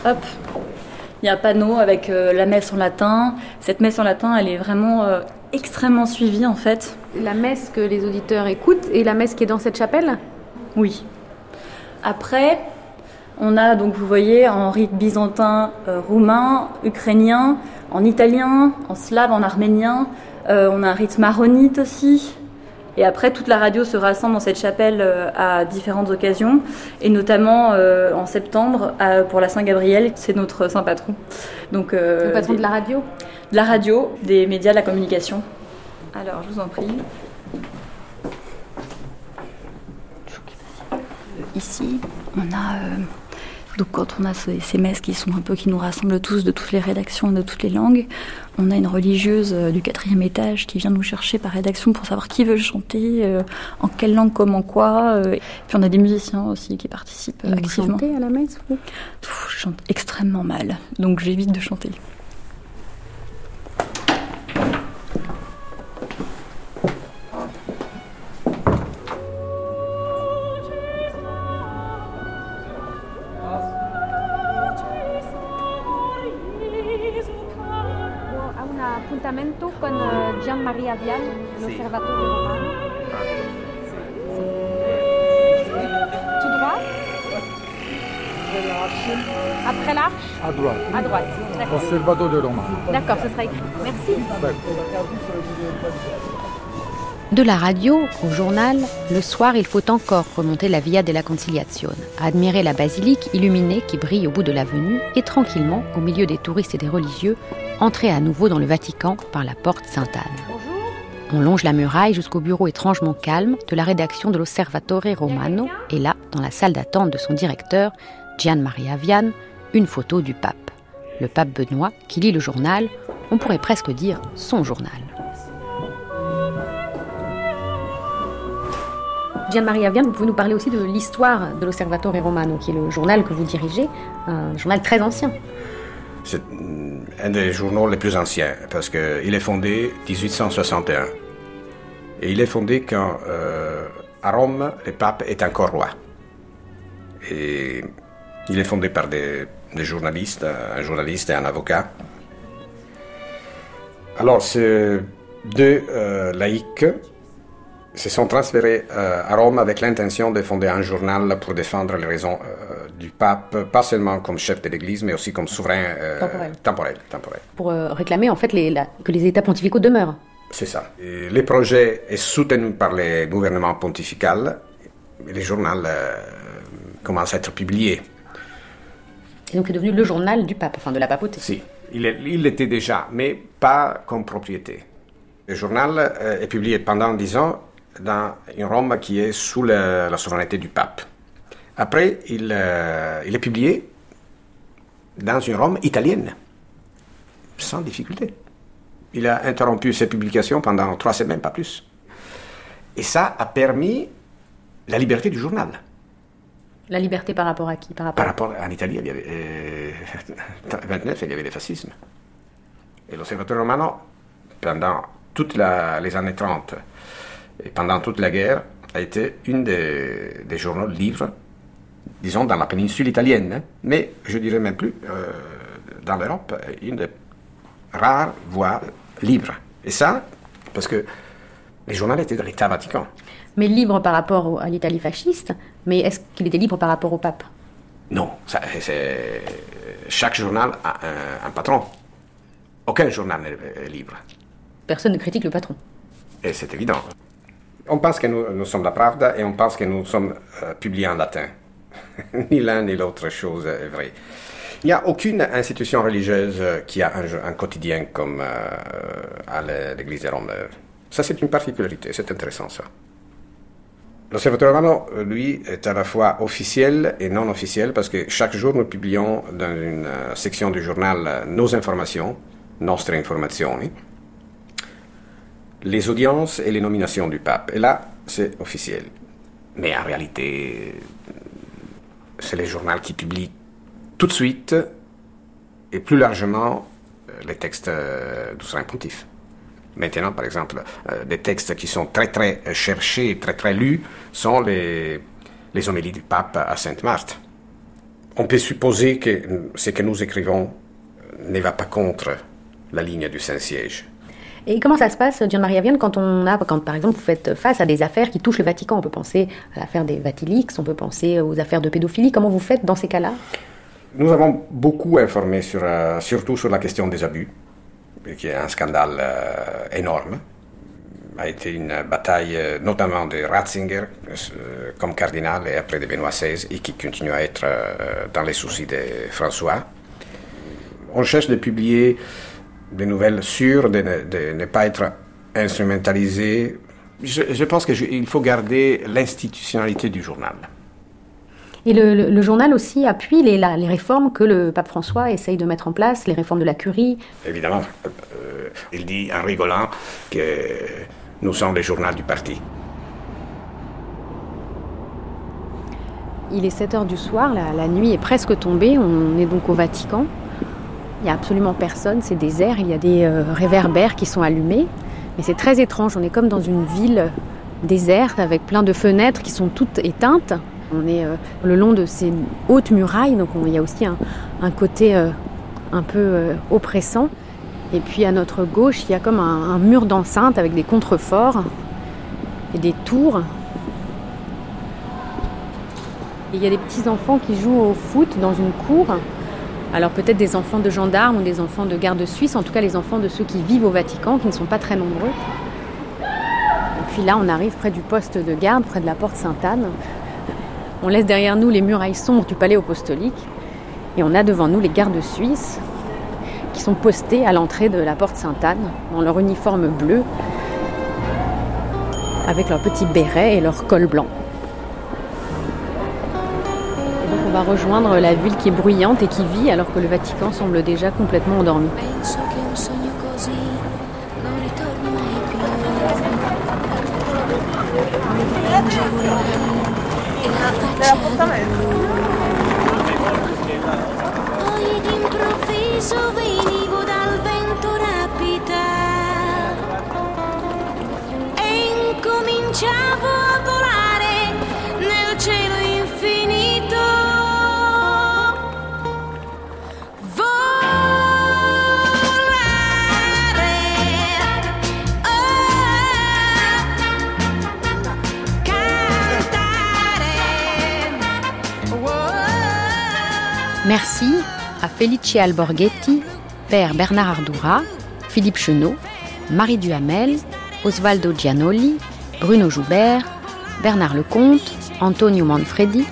hop, il y a un panneau avec euh, la messe en latin. Cette messe en latin, elle est vraiment euh, extrêmement suivie en fait. La messe que les auditeurs écoutent et la messe qui est dans cette chapelle? Oui. Après, on a donc, vous voyez, en rite byzantin, euh, roumain, ukrainien, en italien, en slave, en arménien. Euh, on a un rite maronite aussi. Et après, toute la radio se rassemble dans cette chapelle euh, à différentes occasions, et notamment euh, en septembre à- pour la Saint-Gabriel, c'est notre saint patron. Donc, euh, Le patron des- de la radio de la radio, des médias, de la communication. Alors, je vous en prie. Ici, on a euh, donc quand on a ces, messes qui sont un peu qui nous rassemblent tous de toutes les rédactions et de toutes les langues, on a une religieuse euh, du quatrième étage qui vient nous chercher par rédaction pour savoir qui veut chanter, euh, en quelle langue, comment, quoi. euh. Puis on a des musiciens aussi qui participent Et vous activement. chantez à la messe vous? Pff, Je chante extrêmement mal, donc j'évite de chanter. Vial, l'osservatore romano. Tout droit? Après l'arche? À droite. À droite. D'accord, ce sera écrit. Merci. De la radio au journal, le soir, il faut encore remonter la Via della Conciliazione, admirer la basilique illuminée qui brille au bout de l'avenue et tranquillement, au milieu des touristes et des religieux, entrer à nouveau dans le Vatican par la porte Sainte-Anne. On longe la muraille jusqu'au bureau étrangement calme de la rédaction de l'Osservatore Romano et là, dans la salle d'attente de son directeur, Gian Maria Vian, une photo du pape. Le pape Benoît qui lit le journal, on pourrait presque dire son journal. Gian Maria Vian, vous pouvez nous parler aussi de l'histoire de l'Osservatore Romano, qui est le journal que vous dirigez, un journal très ancien. C'est mm, un des journaux les plus anciens parce qu'il est fondé 1861. Et il est fondé quand euh, à Rome, le pape est encore roi. Et il est fondé par des, des journalistes, un journaliste et un avocat. Alors, ces deux euh, laïcs se sont transférés euh, à Rome avec l'intention de fonder un journal pour défendre les raisons euh, du pape, pas seulement comme chef de l'Église, mais aussi comme souverain Temporel. temporel, temporel. Pour réclamer en fait les- la- que les états pontificaux demeurent. C'est ça. Et le projet est soutenu par le gouvernement pontifical. Et le journal euh, commence à être publié. Et donc c'est devenu le journal du pape, enfin de la papauté. Si, il est- il l'était déjà, mais pas comme propriété. Le journal euh, est publié pendant dix ans dans une Rome qui est sous la, la souveraineté du pape. Après, il, euh, il est publié dans une Rome italienne, sans difficulté. Il a interrompu ses publications pendant trois semaines, pas plus. Et ça a permis la liberté du journal. La liberté par rapport à qui? Par rapport Par rapport à l'Italie, il y avait, euh, (laughs) 29, il y avait le fascisme. Et l'Osservatore Romano, pendant toutes les années 30 et pendant toute la guerre, a été une des, des journaux libres, disons dans la péninsule italienne, hein, mais je dirais même plus, euh, dans l'Europe, une des rares voies libres. Et ça, parce que les journaux étaient de l'État Vatican. Mais libre par rapport au- à l'Italie fasciste, mais est-ce qu'il était libre par rapport au pape? Non, ça, chaque journal a un, un patron. Aucun journal n'est est libre. Personne ne critique le patron. Et c'est évident. On pense que nous, nous sommes la Pravda et on pense que nous sommes euh, publiés en latin. (laughs) ni l'un ni l'autre chose est vrai. Il n'y a aucune institution religieuse euh, qui a un, quotidien comme euh, à l'é- l'Église de Rome. Ça, c'est une particularité, c'est intéressant ça. L'Osservatore Romano, euh, lui, est à la fois officiel et non officiel parce que chaque jour nous publions dans une section du journal nos informations, nostre informazioni, les audiences et les nominations du pape. Et là, c'est officiel. Mais en réalité, c'est les journaux qui publient tout de suite et plus largement euh, les textes euh, du Saint Pontife. Maintenant, par exemple, euh, des textes qui sont très très cherchés, très très lus, sont les, homélies du pape à Sainte-Marthe. on peut supposer que ce que nous écrivons ne va pas contre la ligne du Saint-Siège. Et comment ça se passe, Gian-Maria Vienne, quand on a, quand par exemple vous faites face à des affaires qui touchent le Vatican? On peut penser à l'affaire des Vatilix, on peut penser aux affaires de pédophilie. Comment vous faites dans ces cas-là? Nous avons beaucoup informé, sur, euh, surtout sur la question des abus, qui est un scandale euh, énorme. A été une bataille euh, notamment de Ratzinger comme cardinal et après de Benoît XVI et qui continue à être dans les soucis de François. On cherche de publier des nouvelles sûres, de ne, pas être instrumentalisé. Je pense qu'il faut garder l'institutionnalité du journal. Et le, le, le, journal aussi appuie les, la, les, réformes que le pape François essaye de mettre en place, les réformes de la curie. Évidemment, euh, il dit en rigolant que nous sommes le journal du parti. Il est 7 heures du soir, la, la nuit est presque tombée, on est donc au Vatican. Il n'y a absolument personne, c'est désert, il y a des euh, réverbères qui sont allumés. Mais c'est très étrange, on est comme dans une ville déserte avec plein de fenêtres qui sont toutes éteintes. On est euh, le long de ces hautes murailles, donc on, il y a aussi un, côté euh, un peu euh, oppressant. Et puis à notre gauche, il y a comme un, mur d'enceinte avec des contreforts et des tours. Il y a des petits enfants qui jouent au foot dans une cour. Alors peut-être des enfants de gendarmes ou des enfants de garde suisse, en tout cas les enfants de ceux qui vivent au Vatican, qui ne sont pas très nombreux. Et puis là, on arrive près du poste de garde, près de la porte Sainte-Anne. On laisse derrière nous les murailles sombres du palais apostolique et on a devant nous les gardes suisses qui sont postés à l'entrée de la porte Sainte-Anne dans leur uniforme bleu avec leur petit béret et leur col blanc. Et donc on va rejoindre la ville qui est bruyante et qui vit alors que le Vatican semble déjà complètement endormi. Merci à Felice Alborghetti, Père Bernard Ardura, Philippe Chenot, Marie Duhamel, Osvaldo Gianoli, Bruno Joubert, Bernard Lecomte, Antonio Manfredi,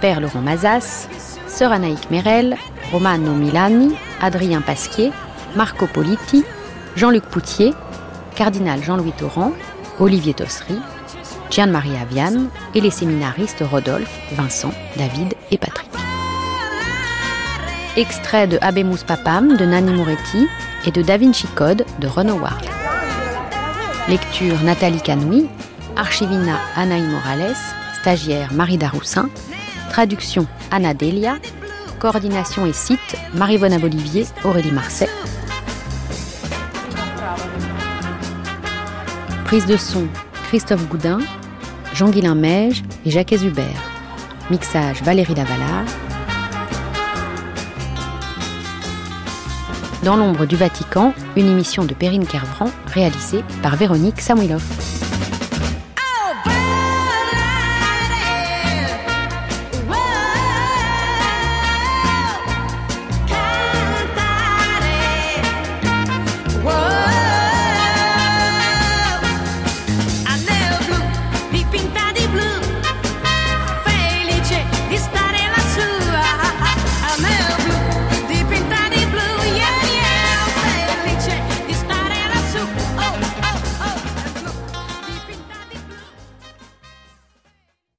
Père Laurent Mazas, Sœur Anaïque Merel, Romano Milani, Adrien Pasquier, Marco Politi, Jean-Luc Poutier, Cardinal Jean-Louis Torrent, Olivier Tossery, Gian-Marie Aviane et les séminaristes Rodolphe, Vincent, David et Patrick. Extrait de Abemus Papam de Nani Moretti et de Da Vinci Code de Ron Howard. Lecture Nathalie Canoui, archivina Anaï Morales, stagiaire Marie Daroussin, traduction Anna Delia, coordination et site Marie-Vonne Bolivier, Aurélie Marseille. Prise de son Christophe Goudin, Jean-Guilain Meige et Jacques Hubert. Mixage Valérie Lavalard. Dans l'ombre du Vatican, une émission de Perrine Kervran réalisée par Véronique Samuilov.